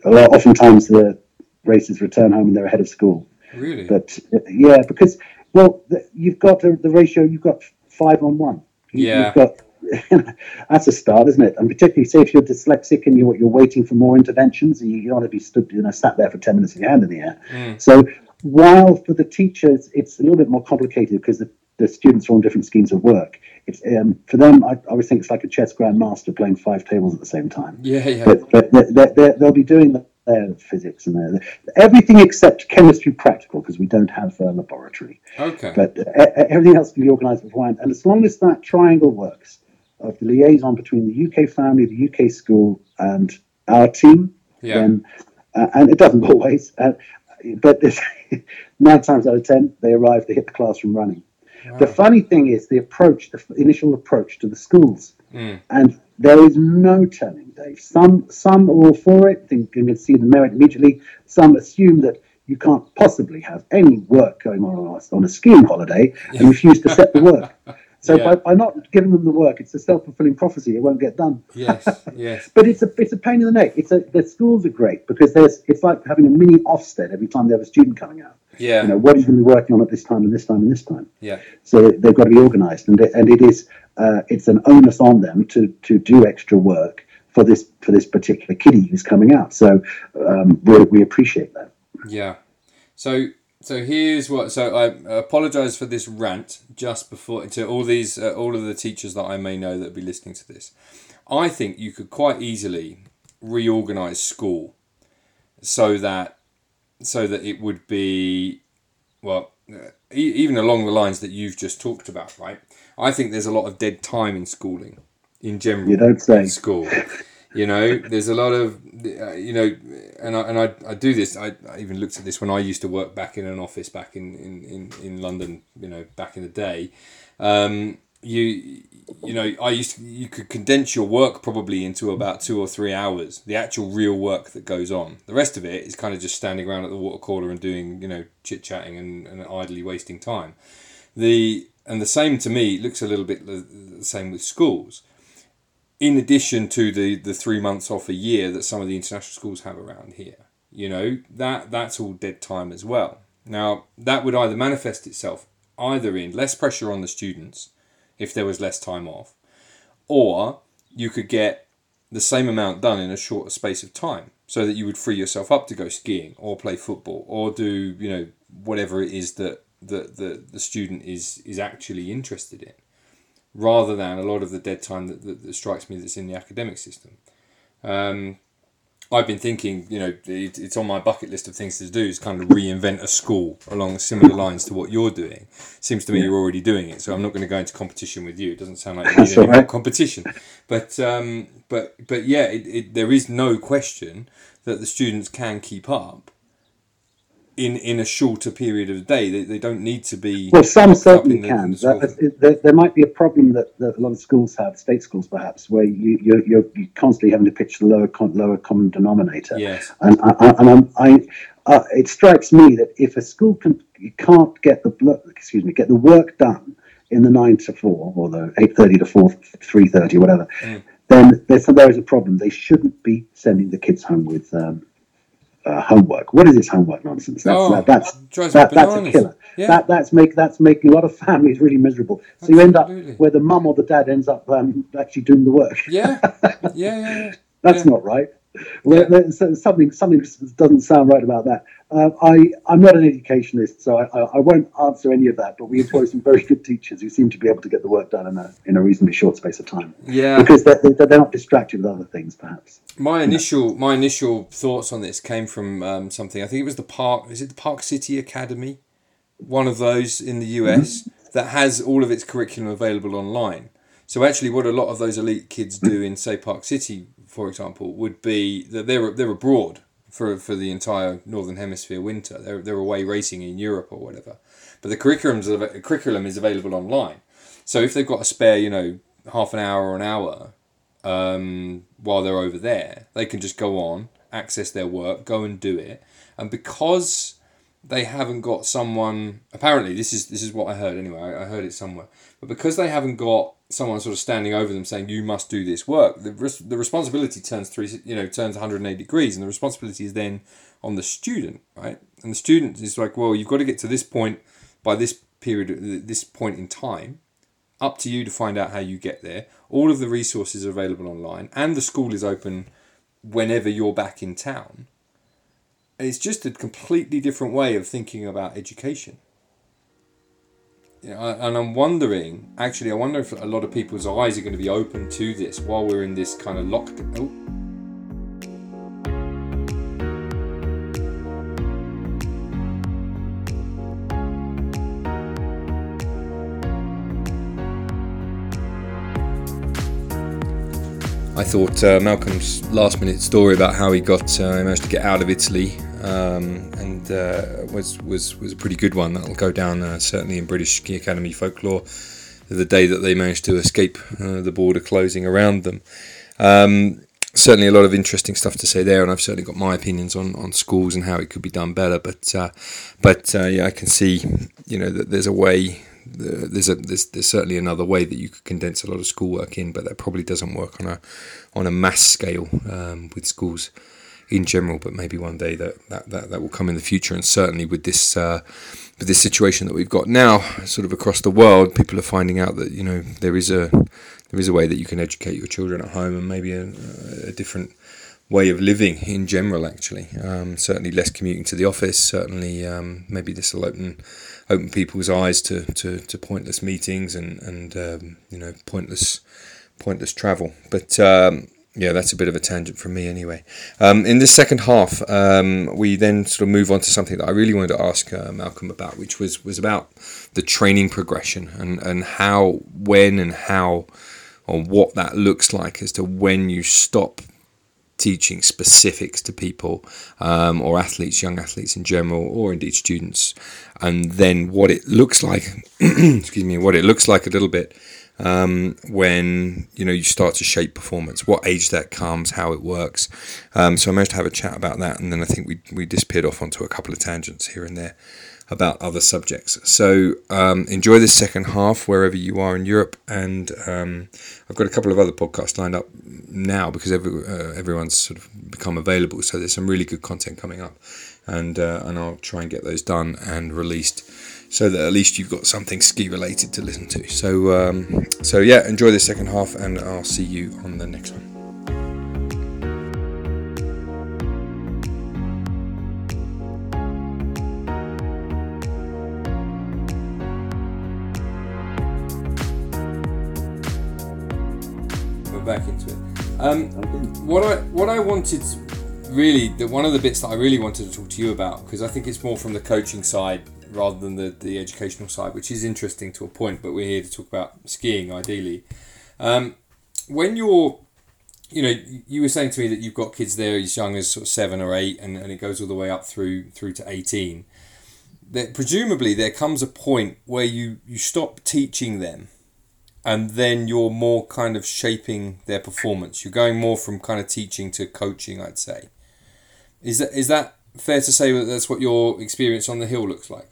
Oftentimes, the racers return home and they're ahead of school. Really? But uh, yeah, because well, the, you've got a, the ratio. You've got five on one. Yeah. Got, [LAUGHS] that's a start, isn't it? And particularly, say if you're dyslexic and you're, you're waiting for more interventions, you, you don't want to be stood, you know, sat there for 10 minutes with your hand in the air. Mm. So while for the teachers, it's a little bit more complicated because the, the students are on different schemes of work. It's, um, for them, I, I always think it's like a chess grandmaster playing five tables at the same time. Yeah, yeah. But, but they're, they're, they'll be doing the uh, physics and uh, everything except chemistry practical because we don't have a laboratory. Okay. But uh, everything else can be organised beforehand, and as long as that triangle works of the liaison between the UK family, the UK school, and our team, yeah. then uh, and it doesn't [LAUGHS] always, uh, but [LAUGHS] nine times out of ten they arrive, they hit the classroom running. Wow. The funny thing is the approach, the initial approach to the schools, mm. and there is no telling, Dave. Some some are all for it, think you can see the merit immediately. Some assume that you can't possibly have any work going on on a skiing holiday and refuse to set the work. [LAUGHS] So yeah. by, by not giving them the work, it's a self fulfilling prophecy. It won't get done. Yes, [LAUGHS] yes. but it's a it's a pain in the neck. It's a the schools are great because there's it's like having a mini Ofsted every time they have a student coming out. Yeah. You know what are you going to be working on at this time and this time and this time. Yeah. So they've got to be organised, and and it is uh, it's an onus on them to to do extra work for this for this particular kiddie who's coming out. So um, we we appreciate that. Yeah. So so here's what. So I apologise for this rant just before to all these uh, all of the teachers that I may know that be listening to this. I think you could quite easily reorganise school so that so that it would be well uh, even along the lines that you've just talked about, right? I think there's a lot of dead time in schooling in general. You don't say. School. You know, there's a lot of, uh, you know, and I, and I, I do this. I, I even looked at this when I used to work back in an office back in, in, in, in London, you know, back in the day. Um, you you know I used to, you could condense your work probably into about two or three hours the actual real work that goes on. The rest of it is kind of just standing around at the water cooler and doing you know chit chatting and, and idly wasting time. The and the same to me looks a little bit the same with schools. In addition to the the three months off a year that some of the international schools have around here you know that that's all dead time as well. Now that would either manifest itself either in less pressure on the students if there was less time off or you could get the same amount done in a shorter space of time so that you would free yourself up to go skiing or play football or do you know whatever it is that the, the, the student is is actually interested in rather than a lot of the dead time that, that, that strikes me that's in the academic system. Um, I've been thinking, you know, it, it's on my bucket list of things to do is kind of reinvent a school along similar lines to what you're doing. Seems to me you're already doing it, so I'm not going to go into competition with you. It doesn't sound like you need any right. competition, but um, but but yeah, it, it, there is no question that the students can keep up in in a shorter period of the day. They, they don't need to be. Well, some certainly the, can. The there, there, might be a problem that, that, a lot of schools have, state schools perhaps, where you you're, you're, constantly having to pitch the lower lower common denominator. Yes. And I, and I'm, I, uh, it strikes me that if a school can can't get the excuse me get the work done in the nine to four or the eight thirty to four three thirty whatever, mm. then there's there is a problem. They shouldn't be sending the kids home with. Um, uh, homework. What is this homework nonsense? That's oh, that, that's that, that's a killer. Yeah. That that's make that's making a lot of [LAUGHS] families really miserable. So Absolutely. you end up where the mum or the dad ends up um, actually doing the work. Yeah, [LAUGHS] yeah, yeah. yeah. that's yeah. not right. well, something something doesn't sound right about that. Uh, I I'm not an educationist, so I, I, I, won't answer any of that. But we employ some very good teachers who seem to be able to get the work done in a in a reasonably short space of time. Yeah, because they're, they're not distracted with other things, perhaps. My initial my initial thoughts on this came from um, something. I think it was the Park. Is it the Park City Academy? One of those in the US mm-hmm. that has all of its curriculum available online. So actually, what a lot of those elite kids do in, say, Park City, for example, would be that they're they're abroad for for the entire northern hemisphere winter. They're they're away racing in Europe or whatever, but the curriculum's curriculum is available online. So if they've got a spare, you know, half an hour or an hour um, while they're over there, they can just go on, access their work, go and do it, and because they haven't got someone. Apparently, this is this is what I heard anyway. I, I heard it somewhere, but because they haven't got someone sort of standing over them saying you must do this work, the res- the responsibility turns three you know turns one hundred and eighty degrees, and the responsibility is then on the student, right? And the student is like, well, you've got to get to this point by this period, uh, this point in time. Up to you to find out how you get there. All of the resources are available online, and the school is open whenever you're back in town it's just a completely different way of thinking about education. And I'm wondering, actually, I wonder if a lot of people's eyes are going to be open to this while we're in this kind of lockdown. Oh. I thought uh, Malcolm's last minute story about how he got uh, managed to get out of Italy um, and uh, was was was a pretty good one. That'll go down uh, certainly in British Ski Academy folklore. The day that they managed to escape uh, the border closing around them. Um, certainly a lot of interesting stuff to say there, and I've certainly got my opinions on, on schools and how it could be done better. But uh, but uh, yeah, I can see you know that there's a way. There's a there's, there's certainly another way that you could condense a lot of schoolwork in, but that probably doesn't work on a on a mass scale um, with schools in general, but maybe one day that, that, that, that will come in the future. And certainly with this uh, with this situation that we've got now, sort of across the world, people are finding out that you know there is a there is a way that you can educate your children at home, and maybe a, a different way of living in general. Actually, um, certainly less commuting to the office. Certainly, um, maybe this will open open people's eyes to, to, to pointless meetings and and um, you know pointless pointless travel. But um, yeah, that's a bit of a tangent from me anyway. Um, in the second half, um, we then sort of move on to something that I really wanted to ask uh, Malcolm about, which was, was about the training progression and, and how, when, and how, or what that looks like as to when you stop teaching specifics to people um, or athletes, young athletes in general, or indeed students, and then what it looks like, [CLEARS THROAT] excuse me, what it looks like a little bit um, when you know you start to shape performance, what age that comes, how it works. Um, so I managed to have a chat about that, and then I think we we disappeared off onto a couple of tangents here and there about other subjects. So um, enjoy this second half wherever you are in Europe, and um, I've got a couple of other podcasts lined up now because every, uh, everyone's sort of become available. So there's some really good content coming up, and uh, and I'll try and get those done and released so that at least you've got something ski related to listen to. So, um, so yeah, enjoy the second half, and I'll see you on the next one. We're back into it. Um, what I what I wanted really the, one of the bits that I really wanted to talk to you about because I think it's more from the coaching side rather than the, the educational side, which is interesting to a point, but we're here to talk about skiing ideally. Um, when you're, you know, you were saying to me that you've got kids there as young as sort of seven or eight, and, and it goes all the way up through through to 18. That presumably there comes a point where you, you stop teaching them and then you're more kind of shaping their performance. You're going more from kind of teaching to coaching, I'd say. Is that is that fair to say that that's what your experience on the hill looks like?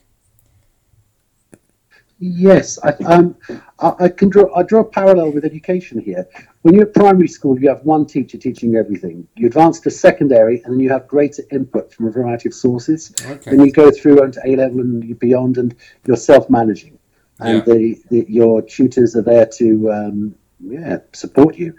Yes, I, um, I, I, can draw. I draw a parallel with education here. When you're at primary school, you have one teacher teaching everything. You advance to secondary, and then you have greater input from a variety of sources. Okay. Then you go through into A level and beyond, and you're self-managing, and yeah. the, the, your tutors are there to um, yeah support you.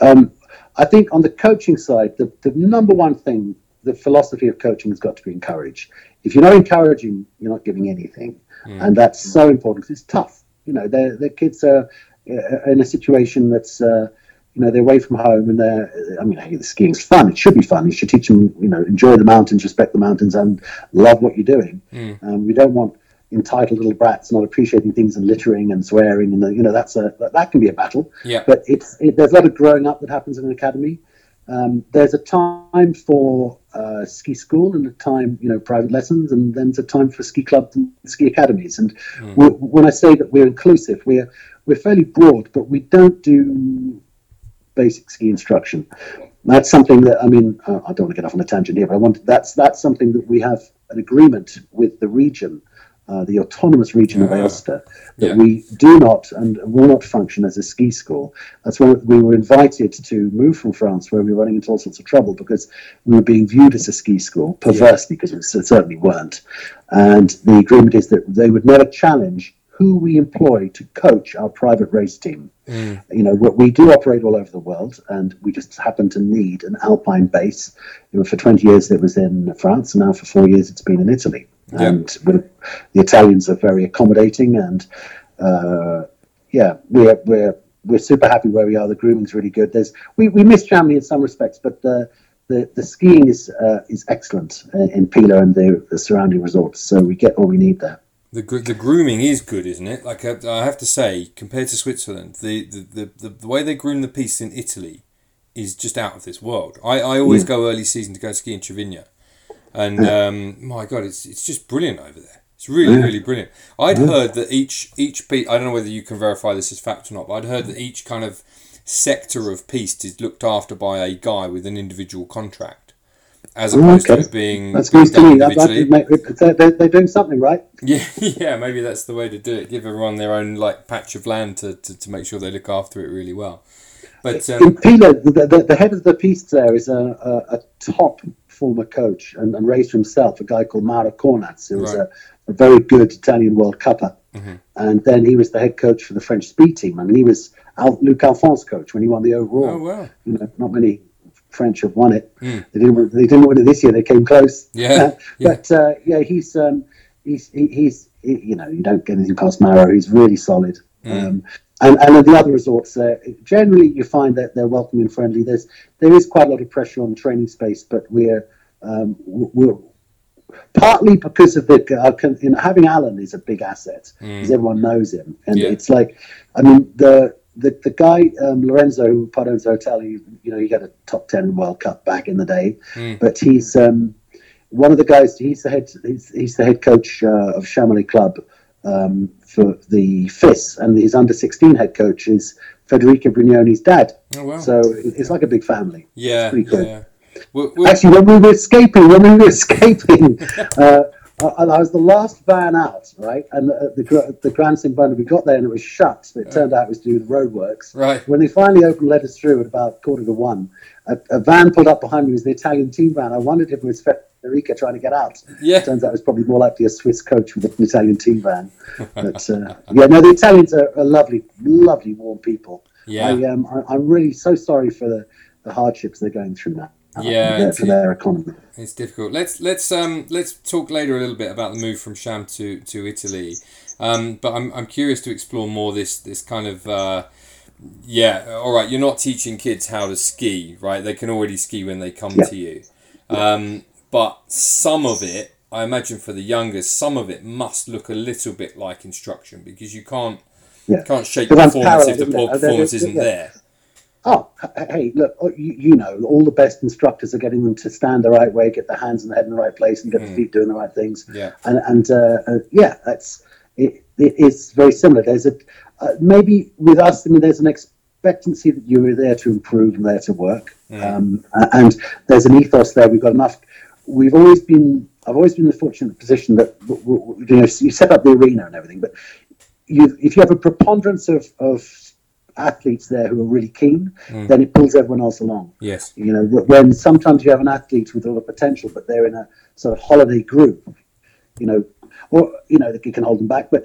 Um, I think on the coaching side, the, the number one thing, the philosophy of coaching has got to be encourage. If you're not encouraging, you're not giving anything, mm. and that's so important because it's tough. You know, their their kids are uh, in a situation that's. Uh, you know, they're away from home and they're, I mean, hey, the skiing's fun. It should be fun. You should teach them, you know, enjoy the mountains, respect the mountains, and love what you're doing. Mm. Um, we don't want entitled little brats not appreciating things and littering and swearing and you know that's a that can be a battle yeah but it's it, there's a lot of growing up that happens in an academy um, there's a time for uh, ski school and a time you know private lessons and then there's a time for ski clubs and ski academies and mm. when i say that we're inclusive we're we're fairly broad but we don't do basic ski instruction that's something that I mean uh, I don't want to get off on a tangent here, but I want that's that's something that we have an agreement with the region uh, the autonomous region of uh-huh. Aosta, that yeah. we do not and will not function as a ski school. That's why we were invited to move from France, where we were running into all sorts of trouble because we were being viewed as a ski school, perversely, because we certainly weren't. And the agreement is that they would never challenge who we employ to coach our private race team. Mm. You know, we do operate all over the world, and we just happen to need an alpine base. You know, for 20 years it was in France, and now for four years it's been in Italy. And the Italians are very accommodating, and uh, yeah, we're we're we're super happy where we are. The grooming's really good. There's we, we miss Chamonix in some respects, but the the, the skiing is uh, is excellent in Pila and the, the surrounding resorts. So we get all we need there. The, the grooming is good, isn't it? Like I, I have to say, compared to Switzerland, the, the, the, the, the way they groom the piste in Italy is just out of this world. I, I always yeah. go early season to go ski in Cervinia and um, my god, it's it's just brilliant over there. It's really really brilliant. I'd heard that each each piece. I don't know whether you can verify this as fact or not, but I'd heard that each kind of sector of piste is looked after by a guy with an individual contract, as opposed okay. to being. That's good to me. That, that, they're, they're doing something right. [LAUGHS] Yeah, yeah. Maybe that's the way to do it. Give everyone their own like patch of land to, to, to make sure they look after it really well. But um, in Pila, the, the, the, head of the piste there is a, a, a top former coach and, and raised himself, a guy called Mauro Cornaz, who was a, a, very good Italian World Cupper. Mm-hmm. And then he was the head coach for the French speed team. I mean, he was Al- Luc Alphand's coach when he won the overall. Oh, wow. You know, not many French have won it. Mm. They didn't. They didn't win it this year. They came close. [LAUGHS] [LAUGHS] Yeah. but yeah, uh, yeah he's um, he's he, he's he, you know you don't get anything past Mauro. He's really solid. Mm. Um, and, and at the other resorts, uh, generally you find that they're welcoming and friendly. There's there is quite a lot of pressure on training space, but we're um, we're partly because of the uh, you know, having Alan is a big asset because mm. everyone knows him, and yeah. it's like, I mean the. The, the guy um, Lorenzo the hotel, he, you know, he got a top ten World Cup back in the day, mm. but he's um, one of the guys. He's the head. He's, he's the head coach uh, of Chamonix Club, um, for the FIS, and his under 16 head coach is Federica Brignone's dad. Oh, wow. So it's like a big family. Yeah. It's pretty cool. Yeah. We're, we're... Actually, when we were escaping, when we were [LAUGHS] escaping, [LAUGHS] uh, I, I, was the last van out, right? And the, the, the Grand St. Bernard, we got there and it was shut. But it turned out it was due to the roadworks. Right. When they finally opened, let us through at about quarter to one, a, a van pulled up behind me. It was the Italian team van. I wondered if it was Federica trying to get out. Yeah. Turns out it was probably more likely a Swiss coach with an Italian team van. [LAUGHS] But uh, yeah, no, the Italians are, are, lovely, lovely, warm people. Yeah. I, um, I, am really so sorry for the, the hardships they're going through now. Yeah, for their economy. It's difficult. Let's let's um let's talk later a little bit about the move from Cham to to Italy. Um, but I'm I'm curious to explore more this this kind of. Uh, yeah, all right. You're not teaching kids how to ski, right? They can already ski when they come yeah. to you. Um, but some of it, I imagine for the youngest, some of it must look a little bit like instruction because you can't yeah. can't shape performance if the poor performance isn't yeah. there. Oh, hey, look, oh, you, you, know, all the best instructors are getting them to stand the right way, get their hands and the head in the right place, and get mm. the feet doing the right things. Yeah, and and uh, uh, yeah, that's it, it, It's very similar. There's a uh, maybe with us. I mean, there's an expectancy that you're there to improve and there to work, mm. um, and there's an ethos there. We've got enough we've always been I've always been in the fortunate position that you know you set up the arena and everything, but you if you have a preponderance of, of athletes there who are really keen, mm. then it pulls everyone else along. Yes, you know when sometimes you have an athlete with a lot of potential, but they're in a sort of holiday group, you know, or you know you can hold them back, but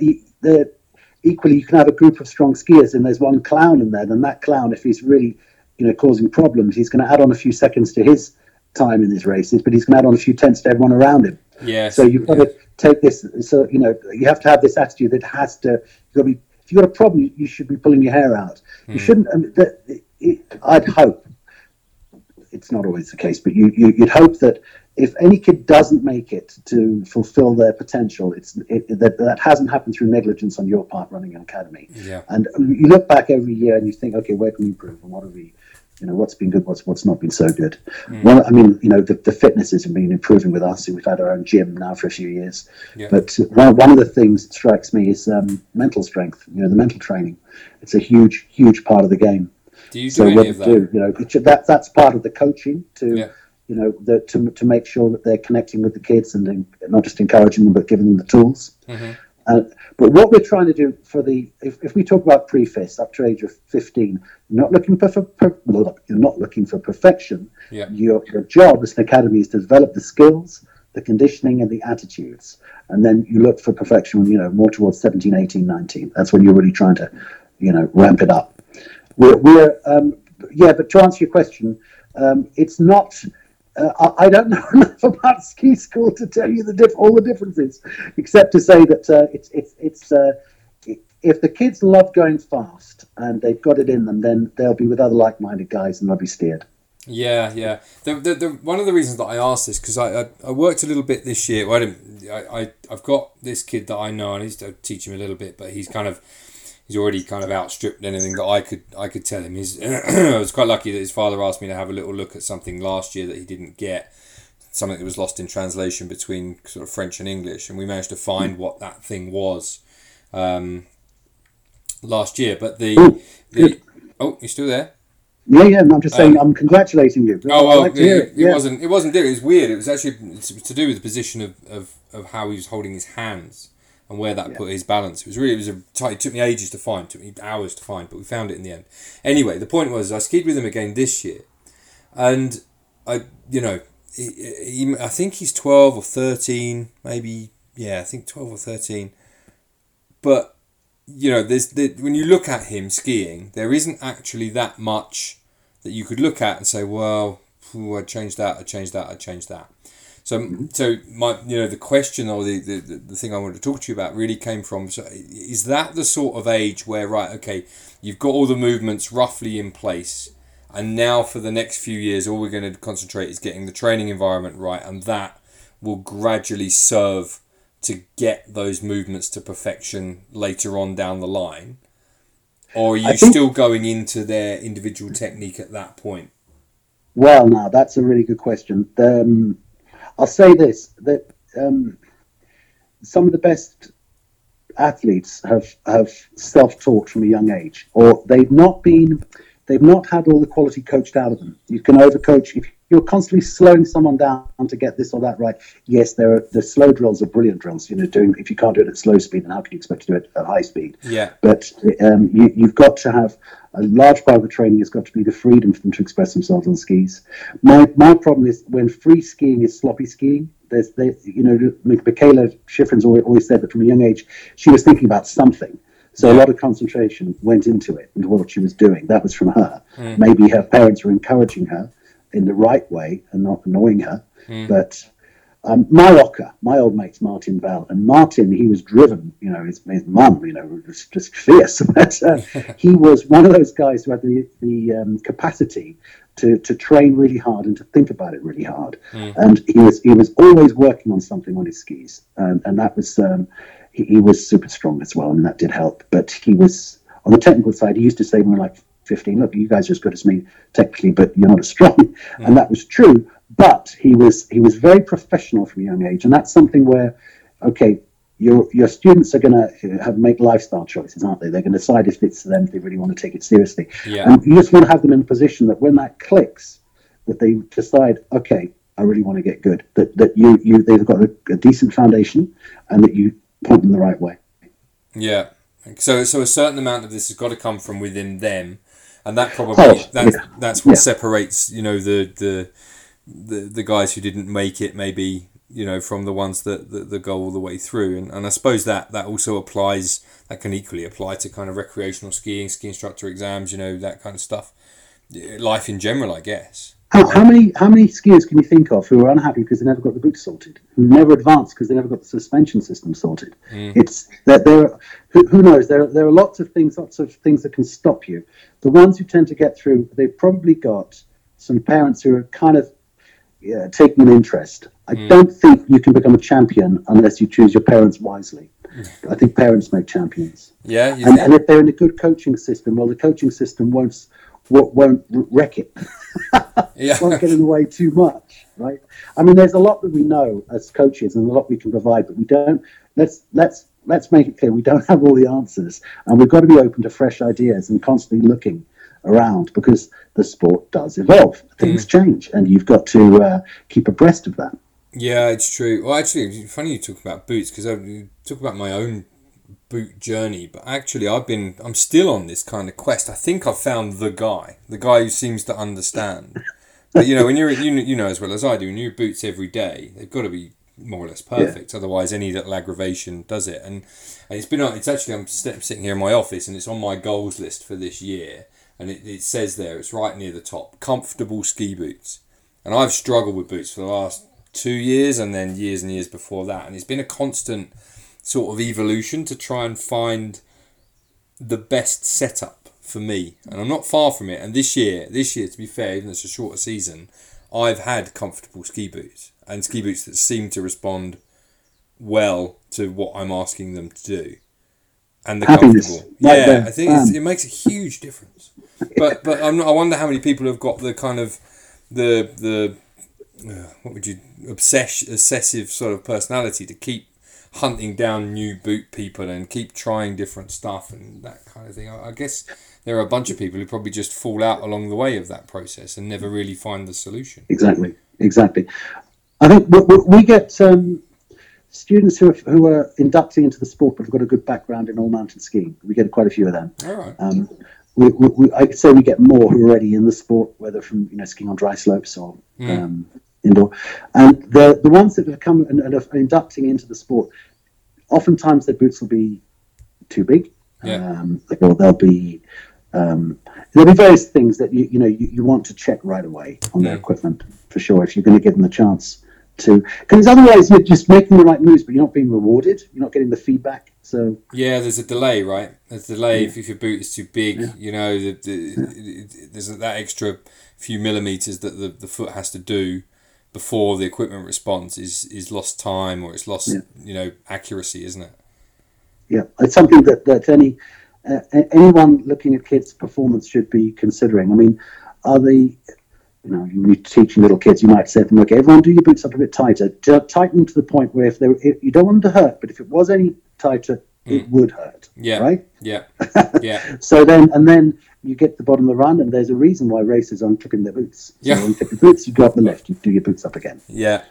equally you can have a group of strong skiers and there's one clown in there. Then that clown, if he's really you know, causing problems, he's going to add on a few seconds to his time in his races, but he's going to add on a few tenths to everyone around him. Yeah. So you've got to take this. So you know, you have to have this attitude that has to. You've got to be. If you've got a problem, you should be pulling your hair out. Mm. You hmm. shouldn't. I mean, that, it, I'd hope. It's not always the case, but you, you you'd hope that if any kid doesn't make it to fulfill their potential, it's it, that that hasn't happened through negligence on your part running an academy. Yeah. And you look back every year and you think, okay, where can we improve and what are we, you know, what's been good, what's what's not been so good. Mm. Well, I mean, you know, the, the fitness has been improving with us. We've had our own gym now for a few years. Yeah. But one, one of the things that strikes me is um, mental strength. You know, the mental training. It's a huge, huge part of the game. Do you do so any of that? Do, you know, that that's part of the coaching to. Yeah you know, the, to, to make sure that they're connecting with the kids and not just encouraging them, but giving them the tools. Mm-hmm. But what we're trying to do for the, if, if we talk about up to age of 15, you're not looking for, for, for you're not looking for perfection. Yeah. Your, your job as an academy is to develop the skills, the conditioning and the attitudes. And then you look for perfection, you know, more towards 17, 18, 19. That's when you're really trying to, you know, ramp it up. We're, we're um, yeah, but to answer your question, um, it's not uh, I, don't know [LAUGHS] enough about ski school to tell you the diff- all the differences, except to say that uh, it's it's it's uh, if the kids love going fast and they've got it in them, then they'll be with other like-minded guys and they'll be steered. Yeah, yeah. The, the, the, one of the reasons that I asked this because I, I, I worked a little bit this year. Well, I didn't. I, I I've got this kid that I know. I need to teach him a little bit, but he's kind of he's already kind of outstripped anything that I could I could tell him. He's [CLEARS THROAT] I was quite lucky that his father asked me to have a little look at something last year that he didn't get, something that was lost in translation between sort of French and English, and we managed to find what that thing was um, last year. But the oh, the oh, you still there? Yeah, yeah. I'm just saying, um, I'm congratulating you. Oh well, like it, it, yeah. wasn't. It wasn't. It was weird. It was actually to do with the position of, of, of how he was holding his hands and where that yeah. put his balance. It was really it was a it took me ages to find, it took me hours to find, but we found it in the end. Anyway, the point was I skied with him again this year, and I you know he, he, I think he's twelve or thirteen, maybe yeah, I think twelve or thirteen, but you know there's the, when you look at him skiing, there isn't actually that much that you could look at and say, well, I changed that, I changed that, I changed that. So, so my, you know, the question or the, the, the thing I wanted to talk to you about really came from, so is that the sort of age where, right, okay, you've got all the movements roughly in place, and now for the next few years, all we're going to concentrate is getting the training environment right, and that will gradually serve to get those movements to perfection later on down the line? Or are you think, still going into their individual technique at that point? Well, now that's a really good question. Um, I'll say this that um, some of the best athletes have have self-taught from a young age, or they've not been they've not had all the quality coached out of them. You can overcoach if you're constantly slowing someone down to get this or that right. Yes, there are the slow drills are brilliant drills. You know, doing if you can't do it at slow speed, then how can you expect to do it at high speed? Yeah. But um, you, you've got to have a large part of the training has got to be the freedom for them to express themselves on skis. My my problem is when free skiing is sloppy skiing. There's, there, you know, Mikaela Shiffrin's always said that from a young age she was thinking about something. So a lot of concentration went into it, into what she was doing. That was from her. Mm. Maybe her parents were encouraging her in the right way and not annoying her. Mm. But um, my rocker, my old mate's Martin Bell, and Martin, he was driven, you know, his, his mum, you know, was just fierce. [LAUGHS] but uh, [LAUGHS] he was one of those guys who had the, the um, capacity to, to train really hard and to think about it really hard. Mm. And he was he was always working on something on his skis, and, and that was um, he, he, was super strong as well, and that did help. But he was on the technical side. He used to say were like 15, look, you guys are as good as me technically, but you're not as strong. Mm. [LAUGHS] And that was true. But he was he was very professional from a young age, and that's something where, okay, your your students are going to have make lifestyle choices, aren't they? They're going to decide if it's them, if they really want to take it seriously. Yeah. And you just want to have them in a position that when that clicks, that they decide, okay, I really want to get good. That that you you they've got a, a decent foundation, and that you point them the right way. Yeah. So so a certain amount of this has got to come from within them and that probably oh, that's yeah. that's what yeah. separates you know the, the the the guys who didn't make it maybe you know from the ones that, that, that go all the way through and, and I suppose that that also applies that can equally apply to kind of recreational skiing ski instructor exams you know that kind of stuff life in general, I guess. How, how, many how many skiers can you think of who are unhappy because they never got the boots sorted, who never advanced because they never got the suspension system sorted? Mm. It's that there. Who, who, knows? There there are lots of things, lots of things that can stop you. The ones who tend to get through, they've probably got some parents who are kind of yeah, taking an interest. I mm. don't think you can become a champion unless you choose your parents wisely. I think parents make champions. Yeah, and, and, if they're in a good coaching system, well, the coaching system won't won't wreck it. [LAUGHS] yeah. won't get in the way too much, right? I mean, there's a lot that we know as coaches and a lot we can provide, but we don't. Let's let's let's make it clear we don't have all the answers, and we've got to be open to fresh ideas and constantly looking around because the sport does evolve. Things mm. change, and you've got to uh, keep abreast of that. Yeah, it's true. Well, actually, it's funny you talk about boots because I talk about my own boot journey, but actually, I've been I'm still on this kind of quest. I think I've found the guy, the guy who seems to understand. [LAUGHS] But you know, when you're you you know as well as I do, when you're boots every day, they've got to be more or less perfect. Yeah. Otherwise, any little aggravation does it. And, and it's been it's actually I'm sitting here in my office and it's on my goals list for this year. And it, it says there, it's right near the top, comfortable ski boots. And I've struggled with boots for the last two years and then years and years before that. And it's been a constant sort of evolution to try and find the best setup for me. And I'm not far from it. And this year, this year, to be fair, even though it's a shorter season, I've had comfortable ski boots and ski boots that seem to respond well to what I'm asking them to do. And the comfortable. Yeah, I think it makes a huge difference. But but I'm, I wonder how many people have got the kind of the the uh, what would you obsess obsessive sort of personality to keep hunting down new boot people and keep trying different stuff and that kind of thing. I, I guess there are a bunch of people who probably just fall out along the way of that process and never really find the solution. Exactly, exactly. I think we get um, students who are, who are inducting into the sport but have got a good background in all mountain skiing. We get quite a few of them. All right. Um, we, we, I'd say we get more who are already in the sport, whether from you know skiing on dry slopes or mm. um, indoor. And the the ones that have come and, and, are inducting into the sport, oftentimes their boots will be too big. Yeah. Um, or they'll be um, there'll be various things that you you know you, you want to check right away on their equipment for sure if you're going to give them a chance to because otherwise you're just making the right moves but you're not being rewarded you're not getting the feedback so yeah there's a delay right there's a delay yeah. if, if your boot is too big yeah. you know the, the, yeah. there's that extra few millimeters that the, the foot has to do before the equipment response is is lost time or it's lost yeah. you know accuracy, isn't it? Yeah, it's something that that any uh, anyone looking at kids' performance should be considering. I mean, are they you know, when you're teaching little kids, you might say to them, okay, everyone do your boots up a bit tighter. Tighten to the point where if they if you don't want them to hurt, but if it was any tighter, it mm. would hurt. Yeah. Right? Yeah. [LAUGHS] Yeah. so then, and then you get to the bottom of the run, and there's a reason why racers aren't clipping their boots. Yeah. when you your boots, you go up the left, you do your boots up again. Yeah.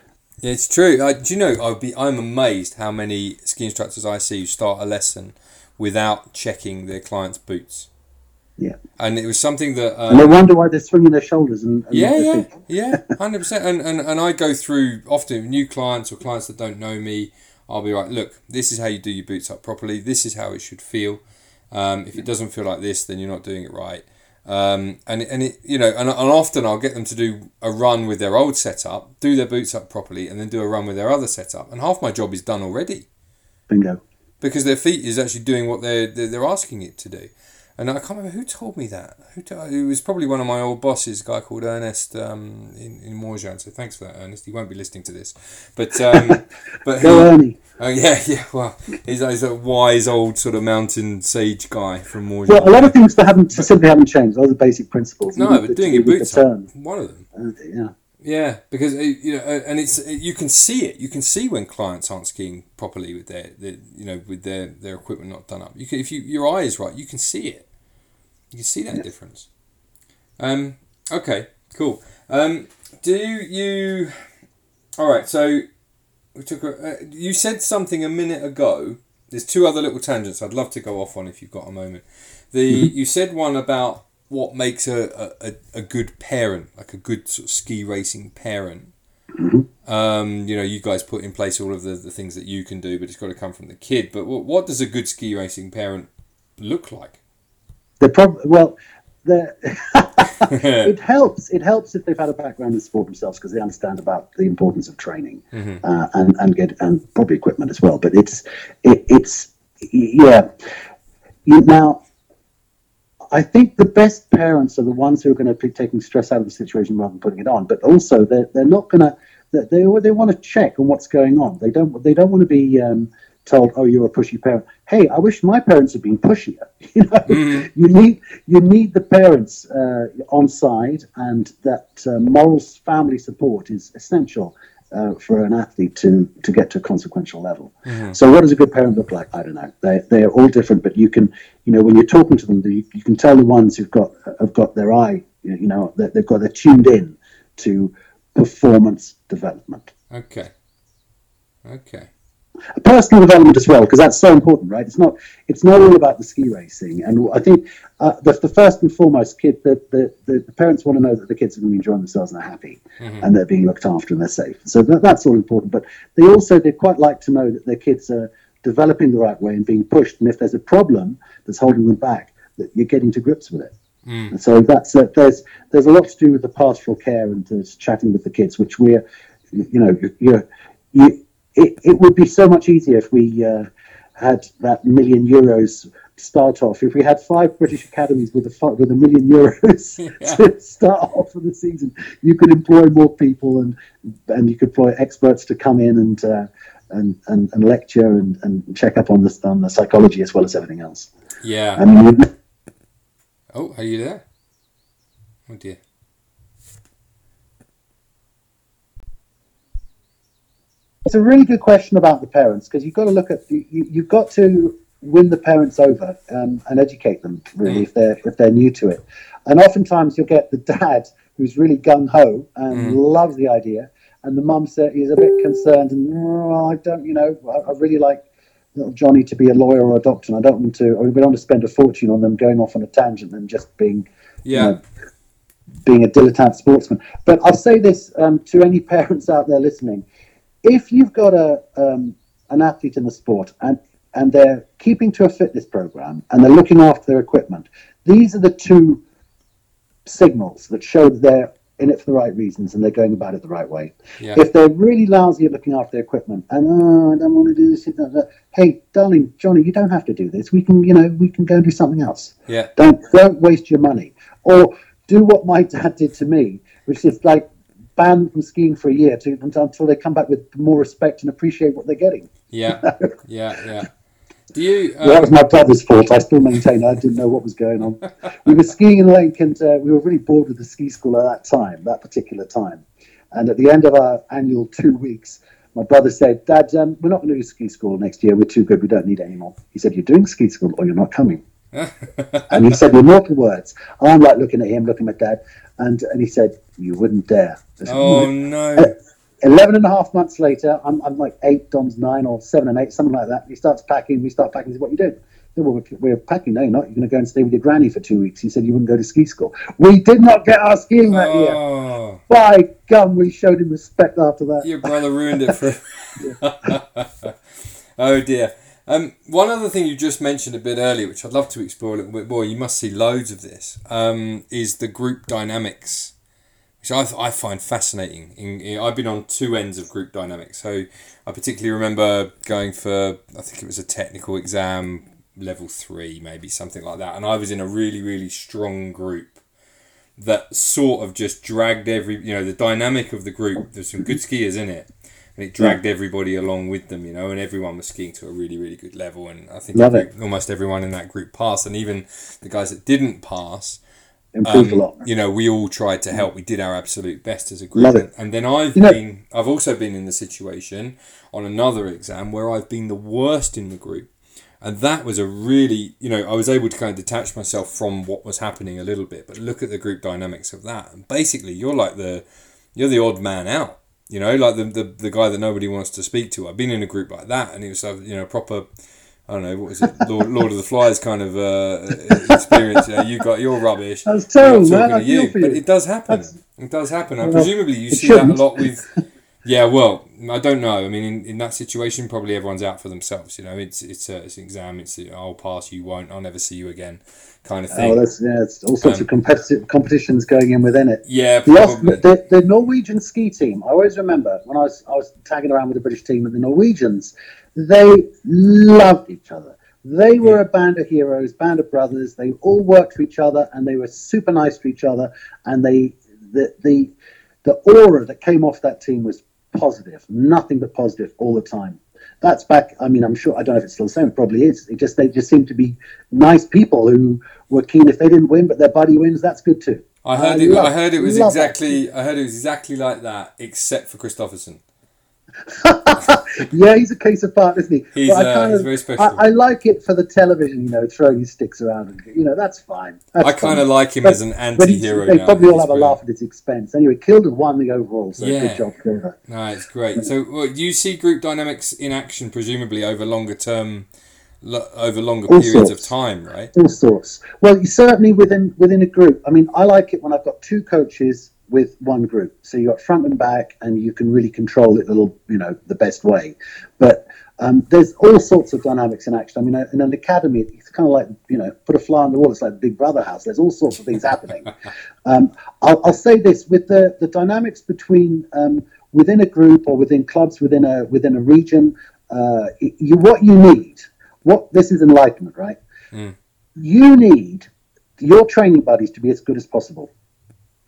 It's true. I, do you know? I'd be. I'm amazed how many ski instructors I see who start a lesson without checking their client's boots. Yeah. And it was something that. Um, and they wonder why they're swinging their shoulders and. and yeah, yeah, yeah, hundred percent. And and and I go through often new clients or clients that don't know me. I'll be like, look, this is how you do your boots up properly. This is how it should feel. Um, if it doesn't feel like this, then you're not doing it right. Um, and and it you know and, and often I'll get them to do a run with their old setup, do their boots up properly, and then do a run with their other setup, and half my job is done already. Bingo. Because their feet is actually doing what they're they're asking it to do. And I can't remember who told me that. Who told, it was probably one of my old bosses, a guy called Ernest um, in in Morgins. So thanks for that, Ernest. He won't be listening to this, but um, [LAUGHS] but Go Ernie. Oh yeah, [LAUGHS] yeah. Well, he's, he's a wise old sort of mountain sage guy from Morgins. Well, a lot of things that haven't simply haven't changed. Those the basic principles. No, but doing your boots up, one of them. Uh, yeah. Yeah, because uh, you know, uh, and it's uh, you can see it. You can see when clients aren't skiing properly with their, their you know, with their, their equipment not done up. You can, if you your eye is right, you can see it. You can see that yeah. difference. Um. Okay. Cool. Um. Do you? All right. So we took. A, uh, you said something a minute ago. There's two other little tangents I'd love to go off on if you've got a moment. The mm-hmm. you said one about what makes a, a, a good parent, like a good sort of ski racing parent. Mm-hmm. Um, you know, you guys put in place all of the, the things that you can do, but it's got to come from the kid. But what, what does a good ski racing parent look like? The problem, well, the [LAUGHS] [LAUGHS] it helps. It helps if they've had a background in sport themselves because they understand about the importance of training mm-hmm. uh, and and get and probably equipment as well. But it's it, it's yeah. Now, I think the best parents are the ones who are going to be taking stress out of the situation rather than putting it on. But also, they're they're not going to they they want to check on what's going on. They don't they don't want to be um, told, "Oh, you're a pushy parent." Hey, I wish my parents had been pushier. [LAUGHS] you know, mm. you need you need the parents uh, on side, and that uh, moral family support is essential. Uh, for an athlete to to get to a consequential level. Mm-hmm. So, what does a good parent look like? I don't know. They they're all different, but you can you know when you're talking to them, you, you can tell the ones who've got have got their eye, you know, that they've got they're tuned in to performance development. Okay. Okay personal development as well because that's so important right? It's not it's not all about the ski racing. And i think uh, the, the, first and foremost kid the, the, the, parents want to know that the kids are going to be enjoying themselves and they're happy mm-hmm. and they're being looked after and they're safe. So that, that's all important. But they also they quite like to know that their kids are developing the right way and being pushed. And if there's a problem that's holding them back that you're getting to grips with it. Mm. and so that's uh, there's there's a lot to do with the pastoral care and uh, chatting with the kids which we're you know you're you it, it would be so much easier if we uh, had that million euros start off. If we had five British academies with a with a million euros [LAUGHS] yeah. [LAUGHS] to start off for the season, you could employ more people and and you could employ experts to come in and uh, and, and, and lecture and, and check up on the on the psychology as well as everything else. Yeah. I mean, oh, are you there? Oh dear. It's a really good question about the parents because you've got to look at you, you've got to win the parents over um, and educate them really mm. if they're if they're new to it. And oftentimes you'll get the dad who's really gung ho and mm. loves the idea, and the mum is a bit concerned and oh, I don't, you know, I, I, really like little Johnny to be a lawyer or a doctor, and I don't want to, we don't want to spend a fortune on them going off on a tangent and just being, yeah. You know, being a dilettante sportsman. But I'll say this um, to any [LAUGHS] parents out there listening: if you've got a um, an athlete in the sport and and they're keeping to a fitness program and they're looking after their equipment, these are the two signals that show that they're in it for the right reasons and they're going about it the right way. Yeah. If they're really lousy at looking after their equipment and oh, I don't want to do this, hey, darling, Johnny, you don't have to do this. We can, you know, we can go and do something else. Yeah. Don't don't waste your money or do what my dad did to me, which is like banned from skiing for a year to, until they come back with more respect and appreciate what they're getting. Yeah, [LAUGHS] yeah, yeah. Do you? Um... Well, that was my brother's fault. I still maintain I didn't know what was going on. we were skiing in lake, and uh, we were really bored with the ski school at that time, that particular time. And at the end of our annual two weeks, my brother said, "Dad, um, we're not going to do ski school next year. We're too good. We don't need it anymore." He said, "You're doing ski school, or you're not coming." [LAUGHS] and he said immortal words. I'm like looking at him, looking at Dad, and, and he said, You wouldn't dare. Oh, no. Uh, 11 and a half months later, I'm, I'm like eight, Dom's nine or seven and eight, something like that. He starts packing, we start packing. He said, What are you doing? Said, well, we're, packing. No, you're not. You're going to go and stay with your granny for two weeks. He said you wouldn't go to ski school. We did not get our skiing that oh. year. By gum, we showed him respect after that. Your brother ruined it for. [LAUGHS] oh dear. Um, one other thing you just mentioned a bit earlier, which I'd love to explore a little bit more, you must see loads of this, um, is the group dynamics, which I, I find fascinating. In, in, I've been on two ends of group dynamics. So I particularly remember going for, I think it was a technical exam, level three, maybe something like that. And I was in a really, really strong group that sort of just dragged every, you know, the dynamic of the group. There's some good skiers in it and it dragged mm. everybody along with them, you know, and everyone was skiing to a really, really good level. And I think every, almost everyone in that group passed, and even the guys that didn't pass. Improved um, a lot. You know, we all tried to help. We did our absolute best as a group. And, and, then I've you been, know, I've also been in the situation on another exam where I've been the worst in the group. And that was a really, you know, I was able to kind of detach myself from what was happening a little bit, but look at the group dynamics of that. And basically, you're like the, you're the odd man out you know, like the, the the guy that nobody wants to speak to. I've been in a group like that, and it was you know proper. I don't know what was it, Lord, Lord of the Flies kind of uh, experience. You, know, you got your rubbish. That's terrible, man. I you. But it does happen. That's, it does happen. And presumably you see that a lot with [LAUGHS] Yeah, well, I don't know. I mean, in, in that situation, probably everyone's out for themselves. You know, it's it's, a, it's an exam. It's a, I'll pass, you won't. I'll never see you again, kind of thing. Oh, that's yeah. It's all sorts um, of competitive competitions going in within it. Yeah, the, the, the, Norwegian ski team. I always remember when I was I was tagging around with the British team, and the Norwegians, they loved each other. They were a band of heroes, band of brothers. They all worked for each other, and they were super nice to each other. And they the the the aura that came off that team was positive, nothing but positive all the time. That's back. I mean, I'm sure. I don't know if it's still the same. It probably is. It just they just seem to be nice people who were keen. If they didn't win, but their buddy wins, that's good too. I heard uh, I it. Love, I heard it was exactly. I heard it was exactly like that, except for Kristoffersen. [LAUGHS] yeah, he's a case apart, isn't he? He's, uh, kind he's of, very special. I, I, like it for the television, you know, throwing his sticks around. And, you know, that's fine. That's I kind of like him but, as an anti-hero. They now. probably all have brilliant. a laugh at his expense. Anyway, killed Kilde won the overall, so yeah. good job, Kilde. No, it's great. So well, you see group dynamics in action, presumably over longer term over longer all periods sorts. of time, right? All sorts. Well, certainly within within a group. I mean, I like it when I've got two coaches with one group. So you got front and back, and you can really control it a little, you know, the best way. But um, there's all sorts of dynamics in action. I mean, in an academy, it's kind of like you know, put a fly on the wall. It's like Big Brother house. There's all sorts of things happening. [LAUGHS] Um, I'll, I'll, say this with the the dynamics between um, within a group or within clubs within a within a region. Uh, you what you need. What this is enlightenment, right? Mm. You need your training buddies to be as good as possible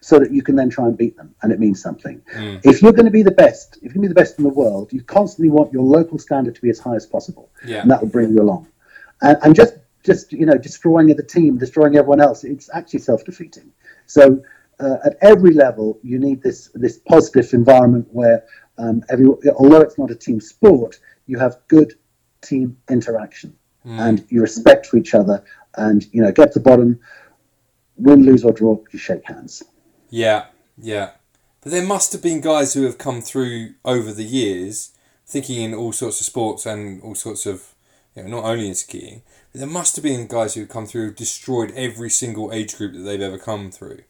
so that you can then try and beat them and it means something. Mm. If you're going to be the best, if you're going to be the best in the world, you constantly want your local standard to be as high as possible. Yeah. And that will bring you along. And, and just, just, you know, destroying the team, destroying everyone else, it's actually self defeating. So uh, at every level, you need this, this positive environment where um, every, although it's not a team sport, you have good team interaction mm. and you respect for each other and, you know, get to the bottom, win, lose, or draw, you shake hands. Yeah, yeah. But there must have been guys who have come through over the years, thinking in all sorts of sports and all sorts of, you know, not only in skiing, but there must have been guys who have come through, destroyed every single age group that they've ever come through.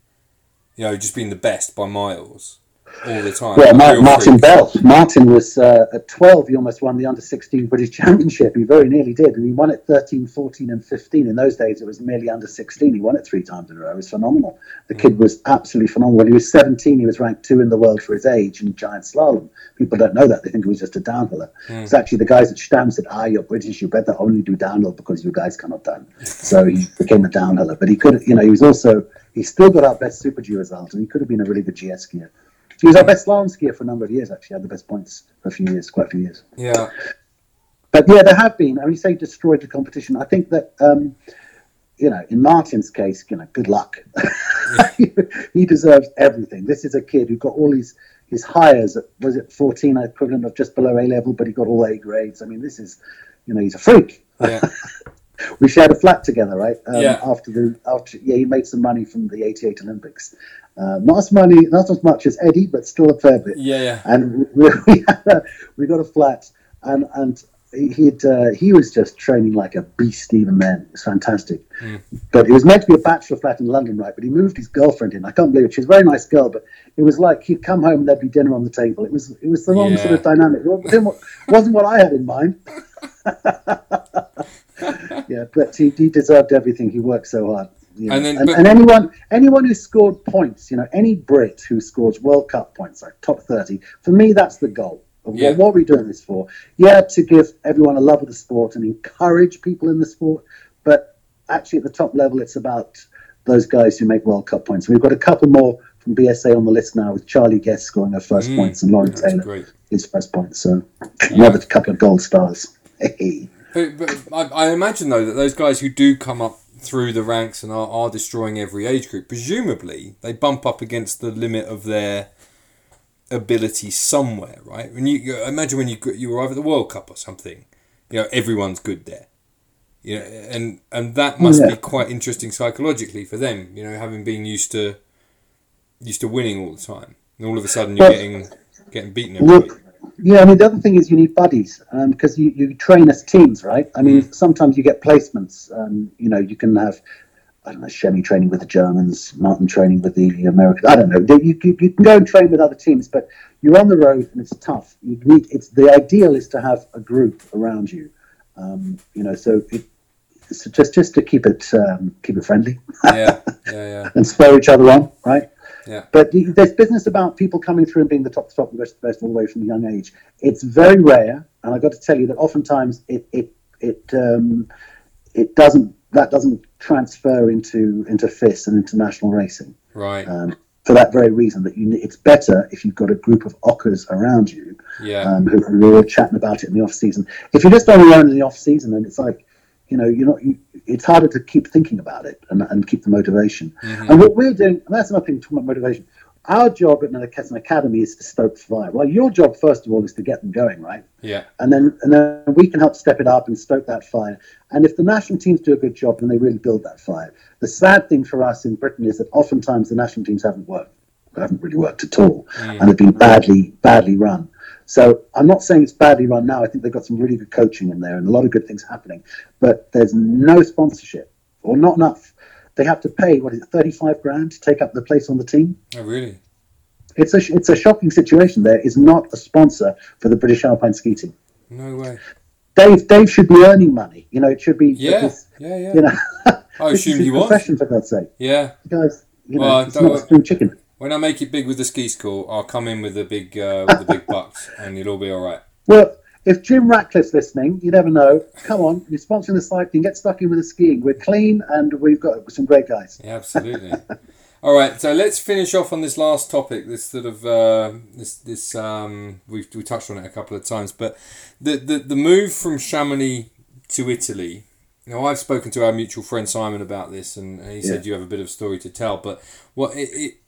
You know, just being the best by miles all the time. Well, Martin, Martin Bell. Martin was uh, at 12, he almost won the under 16 British [LAUGHS] Championship. He very nearly did. And he won it 13, 14, and 15. In those days, it was merely under 16. He won it three times in a row. It was phenomenal. The kid was absolutely phenomenal. When he was 17, he was ranked two in the world for his age in giant slalom. People don't know that. They think he was just a downhiller. Mm. It's actually the guys at Stams said, ah, you're British. You better only do downhill because you guys cannot done. [LAUGHS] so he became a downhiller. But he could, you know, he was also, he still got our best Super G result. And he could have been a really good GS skier. He was our best slalom skier for a number of years. Actually, had the best points for a few years, quite a few years. Yeah. But yeah, there have been. I mean, you say destroyed the competition. I think that um, you know, in Martin's case, you know, good luck. [LAUGHS] he deserves everything. This is a kid who got all his his Highers at was it 14 equivalent of just below A level, but he got all A grades. I mean, this is, you know, he's a freak. Yeah. [LAUGHS] we shared a flat together, right? Um, yeah. After the after yeah, he made some money from the '88 Olympics. Uh, not as money, not as much as Eddie, but still a fair bit. Yeah, yeah. And we, [LAUGHS] we, a, we got a flat, and and he uh, he was just training like a beast even then. It was fantastic. Mm. But it was meant to be a bachelor flat in London, right? But he moved his girlfriend in. I can't believe it. She was a very nice girl, but it was like he'd come home and there'd be dinner on the table. It was it was the wrong yeah. sort of dynamic. It wasn't what I had in mind. [LAUGHS] [LAUGHS] yeah, but he, he deserved everything. He worked so hard. You know? and, then, and, but, and, anyone anyone who scored points, you know, any Brit who scores World Cup points, like top thirty, for me that's the goal. Yeah. What, what, are we doing this for? Yeah, to give everyone a love of the sport and encourage people in the sport, but actually at the top level, it's about those guys who make World Cup points. We've got a couple more from BSA on the list now, with Charlie Guest scoring her first mm, points and Laurie Taylor great. his first points. So yeah. another couple of gold stars. [LAUGHS] but, but I, I imagine though that those guys who do come up through the ranks and are, are destroying every age group. Presumably, they bump up against the limit of their ability somewhere, right? When you imagine when you you arrive at the World Cup or something, you know everyone's good there, you know, and and that must yeah. be quite interesting psychologically for them, you know, having been used to used to winning all the time, and all of a sudden you're well, getting getting beaten every week. Yeah, I mean the other thing is you need buddies because um, you, you train as teams, right? I mean mm. sometimes you get placements. Um, you know you can have I don't know, Chemmy training with the Germans, Martin training with the Americans. I don't know. You, you, you, can go and train with other teams, but you're on the road and it's tough. You need it's the ideal is to have a group around you. Um, you know, so it, so just just to keep it um, keep it friendly. yeah, yeah, yeah. [LAUGHS] and spur each other on, right? Yeah. But there's business about people coming through and being the top, top, the best, best all the way from a young age. It's very rare, and I've got to tell you that oftentimes it it it um, it doesn't that doesn't transfer into into FIS and international racing. Right. Um, for that very reason, that you it's better if you've got a group of ockers around you, yeah. um, who, who are chatting about it in the off season. If you're just on your own in the off season, then it's like you know, you're not. You, it's harder to keep thinking about it and, and keep the motivation. Mm-hmm. And what we're doing, and that's another thing talking about motivation. Our job at an academy is to stoke fire. Well, your job first of all is to get them going, right? Yeah. And then and then we can help step it up and stoke that fire. And if the national teams do a good job, then they really build that fire. The sad thing for us in Britain is that oftentimes the national teams haven't worked, haven't really worked at all, mm. and have been badly badly run. So I'm not saying it's badly run now. I think they've got some really good coaching in there and a lot of good things happening. But there's no sponsorship or not enough. They have to pay what is it, 35 grand to take up the place on the team. Oh, really? It's a it's a shocking situation. There is not a sponsor for the British Alpine Ski Team. No way. Dave Dave should be earning money. You know, it should be. Yeah, his, yeah, yeah. You know, [LAUGHS] I assume he was. Profession for God's sake. Yeah. Guys, you know, well, it's not spring chicken. When I make it big with the ski school, I'll come in with the big uh, with the big bucks, [LAUGHS] and it'll be all right. Well, if Jim Ratcliffe's listening, you never know. Come on, you're sponsoring the cycling. Get stuck in with the skiing. We're clean, and we've got some great guys. Yeah, absolutely. [LAUGHS] all right, so let's finish off on this last topic. This sort of uh, this this um, we've we touched on it a couple of times, but the the, the move from Chamonix to Italy. Now I've spoken to our mutual friend Simon about this, and he said yeah. you have a bit of story to tell. But what it, it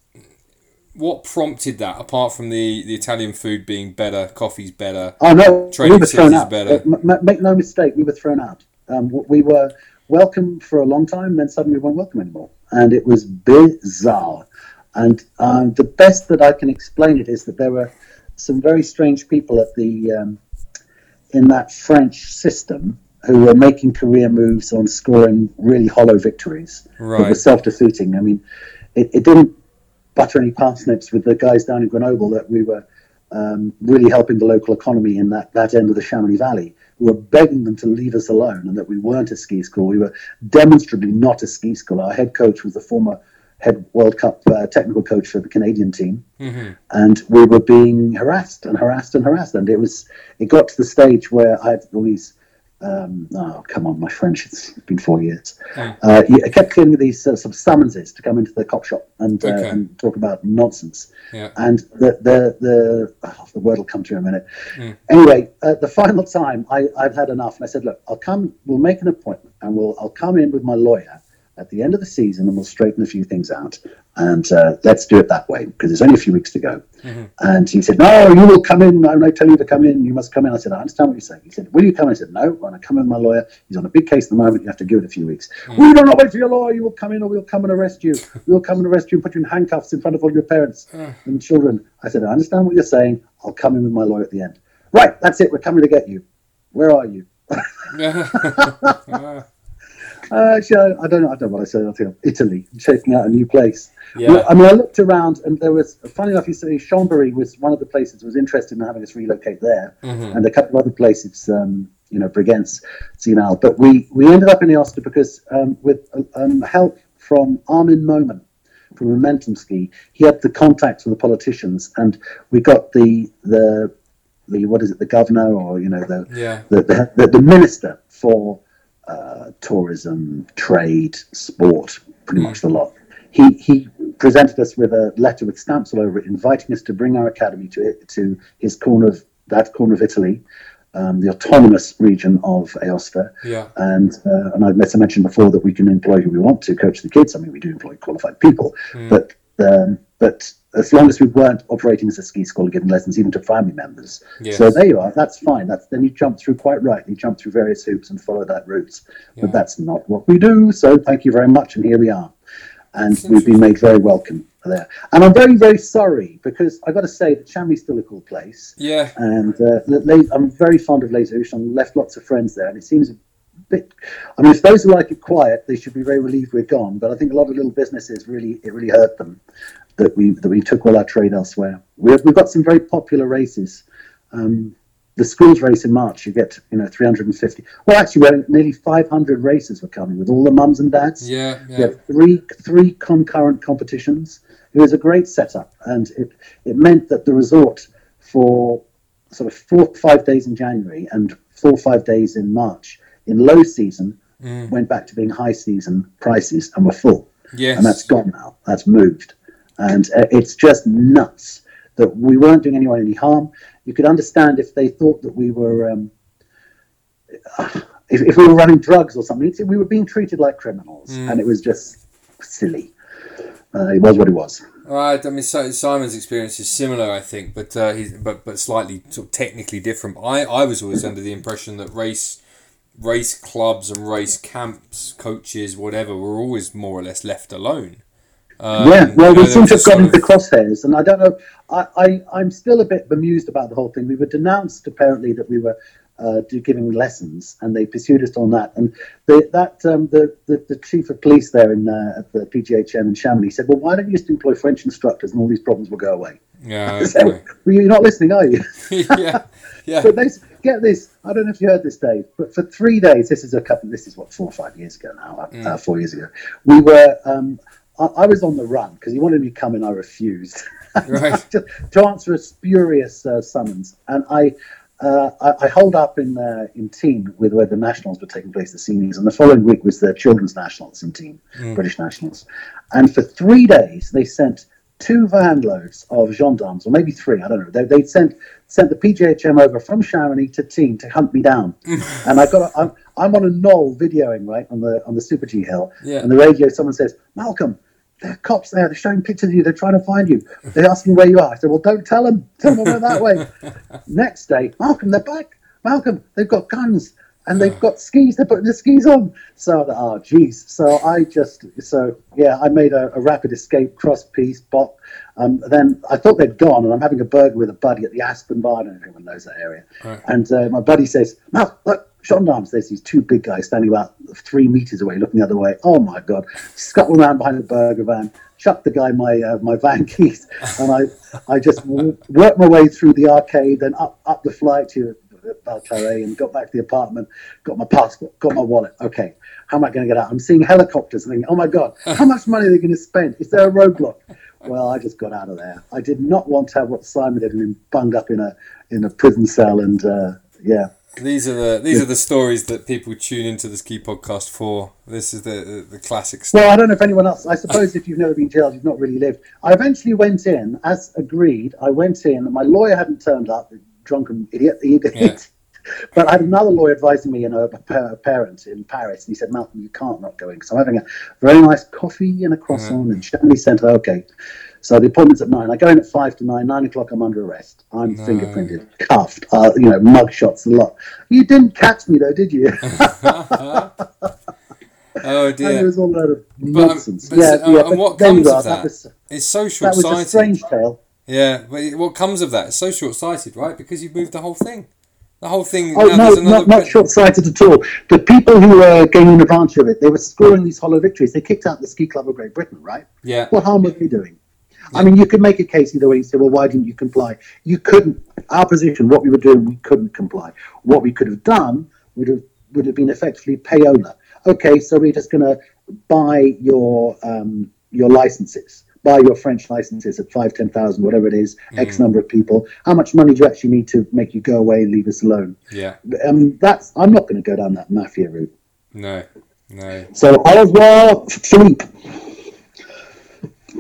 what prompted that apart from the, the Italian food being better, coffee's better? Oh no, we were thrown out. Better. Uh, make no mistake, we were thrown out. Um, we were welcome for a long time, then suddenly we weren't welcome anymore, and it was bizarre. And um, the best that I can explain it is that there were some very strange people at the um, in that French system who were making career moves on scoring really hollow victories right. that were self-defeating. I mean, it, it didn't butter any parsnips with the guys down in Grenoble that we were um, really helping the local economy in that, that end of the Chamonix Valley. We were begging them to leave us alone and that we weren't a ski school. We were demonstrably not a ski school. Our head coach was the former head World Cup uh, technical coach for the Canadian team, mm-hmm. and we were being harassed and harassed and harassed. And it was it got to the stage where I had all these um, oh, come on, my French, it's been four years. Uh, I kept getting these uh, sort of summonses to come into the cop shop and, uh, okay. and talk about nonsense. Yeah. And the, the, the, oh, the word will come to you in a minute. Mm. Anyway, the final time I, I'd had enough and I said, look, I'll come, we'll make an appointment and we'll, I'll come in with my lawyer at the end of the season and we'll straighten a few things out. And uh, let's do it that way because there's only a few weeks to go. Mm-hmm. And he said, No, you will come in. I tell you to come in. You must come in. I said, I understand what you're saying. He said, Will you come in? I said, No, when I come in, my lawyer, he's on a big case at the moment. You have to give it a few weeks. Mm-hmm. We do not wait for your lawyer. You will come in or we'll come and arrest you. [LAUGHS] We'll come and arrest you and put you in handcuffs in front of all your parents mm. and children. I said, I understand what you're saying. I'll come in with my lawyer at the end. Right, that's it. We're coming to get you. Where are you? [LAUGHS] [LAUGHS] Uh, actually, I, I, don't know. I don't know what I said. I think Italy, checking out a new place. Yeah. I mean, I looked around, and there was. Funny enough, you say Chambéry was one of the places that was interested in having us relocate there, mm-hmm. and a couple of other places. Um, you know, Bregenz, Zinal. But we, we ended up in Aosta because um, with um, help from Armin Momen from Momentum Ski, he had the contacts with the politicians, and we got the the the what is it, the governor or you know the yeah. the, the, the, the minister for uh, tourism, trade, sport, pretty much the lot. He, he presented us with a letter with stamps all over it, inviting us to bring our academy to to his corner of that corner of Italy, um, the autonomous region of Aosta. Yeah. And uh, and I've mentioned before that we can employ who we want to coach the kids. I mean, we do employ qualified people, mm. but um, but as long as we weren't operating as a ski school giving lessons even to family members. Yes. So there you are. That's fine. That's then you jump through quite right. You jump through various hoops and follow that route. Yeah. But that's not what we do. So thank you very much, and here we are. And we've been made very welcome there. And I'm very, very sorry because I've got to say that Chamonix still a cool place. Yeah. And uh, I'm very fond of Les Houches. I've left lots of friends there, and it seems a bit. I mean, if those who like it quiet, they should be very relieved we're gone. But I think a lot of little businesses really it really hurt them that we that we took all our trade elsewhere. We have, we've got some very popular races. Um, the schools race in March, you get you know 350. Well, actually, we nearly 500 races were coming with all the mums and dads. Yeah, yeah. Three three concurrent competitions. It was a great setup, and it it meant that the resort for sort of four five days in January and four five days in March in low season mm. went back to being high season prices and were full. Yes. and that's gone now. That's moved, and uh, it's just nuts that we weren't doing anyone any harm you could understand if they thought that we were um, if, if, we were running drugs or something. We were being treated like criminals, mm. and it was just silly. Uh, it was what it was. Right. I mean, so Simon's experience is similar, I think, but uh, he's but but slightly sort of technically different. I I was always under the impression that race race clubs and race camps, coaches, whatever, were always more or less left alone. Um, yeah, well, we seem to have gotten into the crosshairs, and I don't know. I, I, I'm still a bit bemused about the whole thing. We were denounced apparently that we were uh, giving lessons, and they pursued us on that. And the, that um, the, the, the chief of police there in uh, at the PGHM in Chamonix said, "Well, why don't you just employ French instructors, and all these problems will go away?" Yeah. [LAUGHS] Okay. well, you're not listening, are you? [LAUGHS] [LAUGHS] yeah. Yeah. but this, get this. I don't know if you heard this, Dave, but for three days, this is a couple. This is what four or five years ago now, uh, mm. four years ago. We were. Um, I, I was on the run because he wanted me to come and I refused. [LAUGHS] Right. to, to, answer a spurious uh, summons. And I, uh, I, I holed up in uh, in Tignes with where the nationals were taking place, the seniors, and the following week was the children's nationals in team, mm. British nationals. And for three days, they sent two van loads of gendarmes, or maybe three, I don't know. They, they sent sent the PGHM over from Chamonix to Tignes to hunt me down. [LAUGHS] and I got, a, I'm, I'm on a knoll videoing right on the on the Super G hill, yeah. and the radio someone says, Malcolm, there are cops there. They're showing pictures of you. They're trying to find you. They're asking where you are. I said, well, don't tell them. Tell them I went that way. [LAUGHS] Next day, Malcolm, they're back. Malcolm, they've got guns and they've got skis. They're putting the skis on. So, oh, geez. So I just, so yeah, I made a, a rapid escape cross piece bot. Um, then I thought they'd gone, and I'm having a burger with a buddy at the Aspen Bar. I don't know if anyone knows that area. Right. And uh, my buddy says, Mal, look, gendarmes, there's these two big guys standing about three meters away, looking the other way. Oh my god! Scuttle around behind the burger van, chuck the guy my uh, my van [LAUGHS] keys, and I I just [LAUGHS] worked my way through the arcade, then up up the flight to Val Claret, and got back to the apartment. Got my passport, got my wallet. Okay, how am I going to get out? I'm seeing helicopters, I'm thinking, oh my god, how much money are they going to spend? Is there a roadblock? Well, I just got out of there. I did not want to have what Simon did and been bunged up in a in a prison cell, and uh, yeah. These are the these yeah. are the stories that people tune into the ski podcast for. This is the the, the classic stuff. Well, I don't know if anyone else. I suppose if you've never been jailed, you've not really lived. I eventually went in, as agreed. I went in. My lawyer hadn't turned up. Drunken idiot. idiot. Yeah. [LAUGHS] but I had another lawyer advising me, you know, a parent in Paris, and he said, "Malcolm, you can't not go in because I'm having a very nice coffee and a croissant mm-hmm. in Chamonix Centre." Okay, so the appointment's at nine. I go in at five to nine. Nine o'clock, I'm under arrest. I'm no. fingerprinted, cuffed, uh, you know, mug shots, a lot. You didn't catch me though, did you? [LAUGHS] [LAUGHS] oh dear! And it was all a load of nonsense. But, but, yeah, uh, yeah. And what comes of that? that was, it's so short-sighted. That was a strange tale. Yeah, but what comes of that? It's so short-sighted, right? Because you've moved the whole thing. The whole thing. Oh no, not, not short-sighted at all. The people who were gaining advantage of it, they were scoring these hollow victories. They kicked out the Ski Club of Great Britain, right? Yeah. What harm were they doing? I mean, you could make a case either way. You say, well, why didn't you comply? You couldn't. Our position, what we were doing, we couldn't comply. What we could have done would have would have been effectively payola. Okay, so we're just going to buy your um, your licenses, buy your French licenses at five, ten thousand, whatever it is, mm. X number of people. How much money do you actually need to make you go away and leave us alone? Yeah. Um, that's. I'm not going to go down that mafia route. No. No. So au revoir, Philippe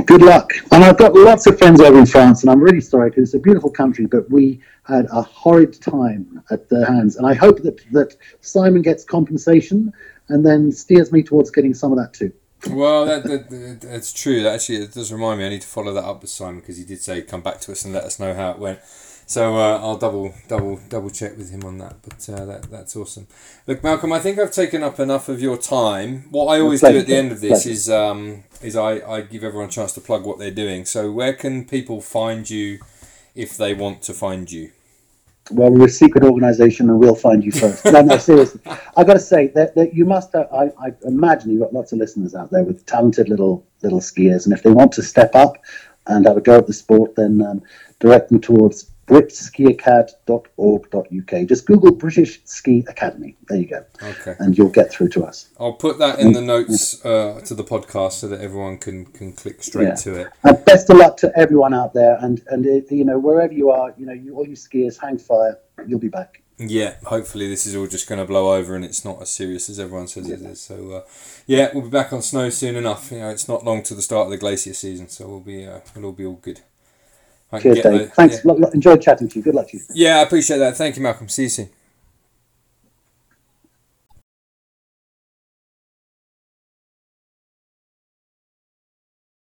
good luck. And I've got lots of friends over in France, and I'm really sorry because it's a beautiful country, but we had a horrid time at their hands. And I hope that, that Simon gets compensation and then steers me towards getting some of that too. Well, that, that, that's true. Actually, it does remind me. I need to follow that up with Simon because he did say come back to us and let us know how it went. So uh, I'll double double double check with him on that. But uh, that that's awesome. Look, Malcolm, I think I've taken up enough of your time. What I always do at the end of this is um, is I, I give everyone a chance to plug what they're doing. So where can people find you if they want to find you? Well, we're a secret organisation, and we'll find you first. no, no, seriously. I've got to say that, that you must. Have, I, I imagine you've got lots of listeners out there with talented little little skiers, and if they want to step up and have a go at the sport, then um, direct them towards britskiacad.org.uk. Just Google British Ski Academy. There you go. Okay. And you'll get through to us. I'll put that in the notes uh, to the podcast so that everyone can, can click straight yeah. to it. And best of luck to everyone out there. And, and it, you know, wherever you are, you know, you, all you skiers, hang fire. You'll be back. Yeah, hopefully this is all just going to blow over and it's not as serious as everyone says yeah. it is. So, uh, yeah, we'll be back on snow soon enough. You know, it's not long to the start of the glacier season, so we'll be uh, we'll all be all good. Cheers, Dave. Thanks. Yeah. Enjoyed chatting to you. Good luck to you. Yeah, I appreciate that. Thank you, Malcolm. See you soon.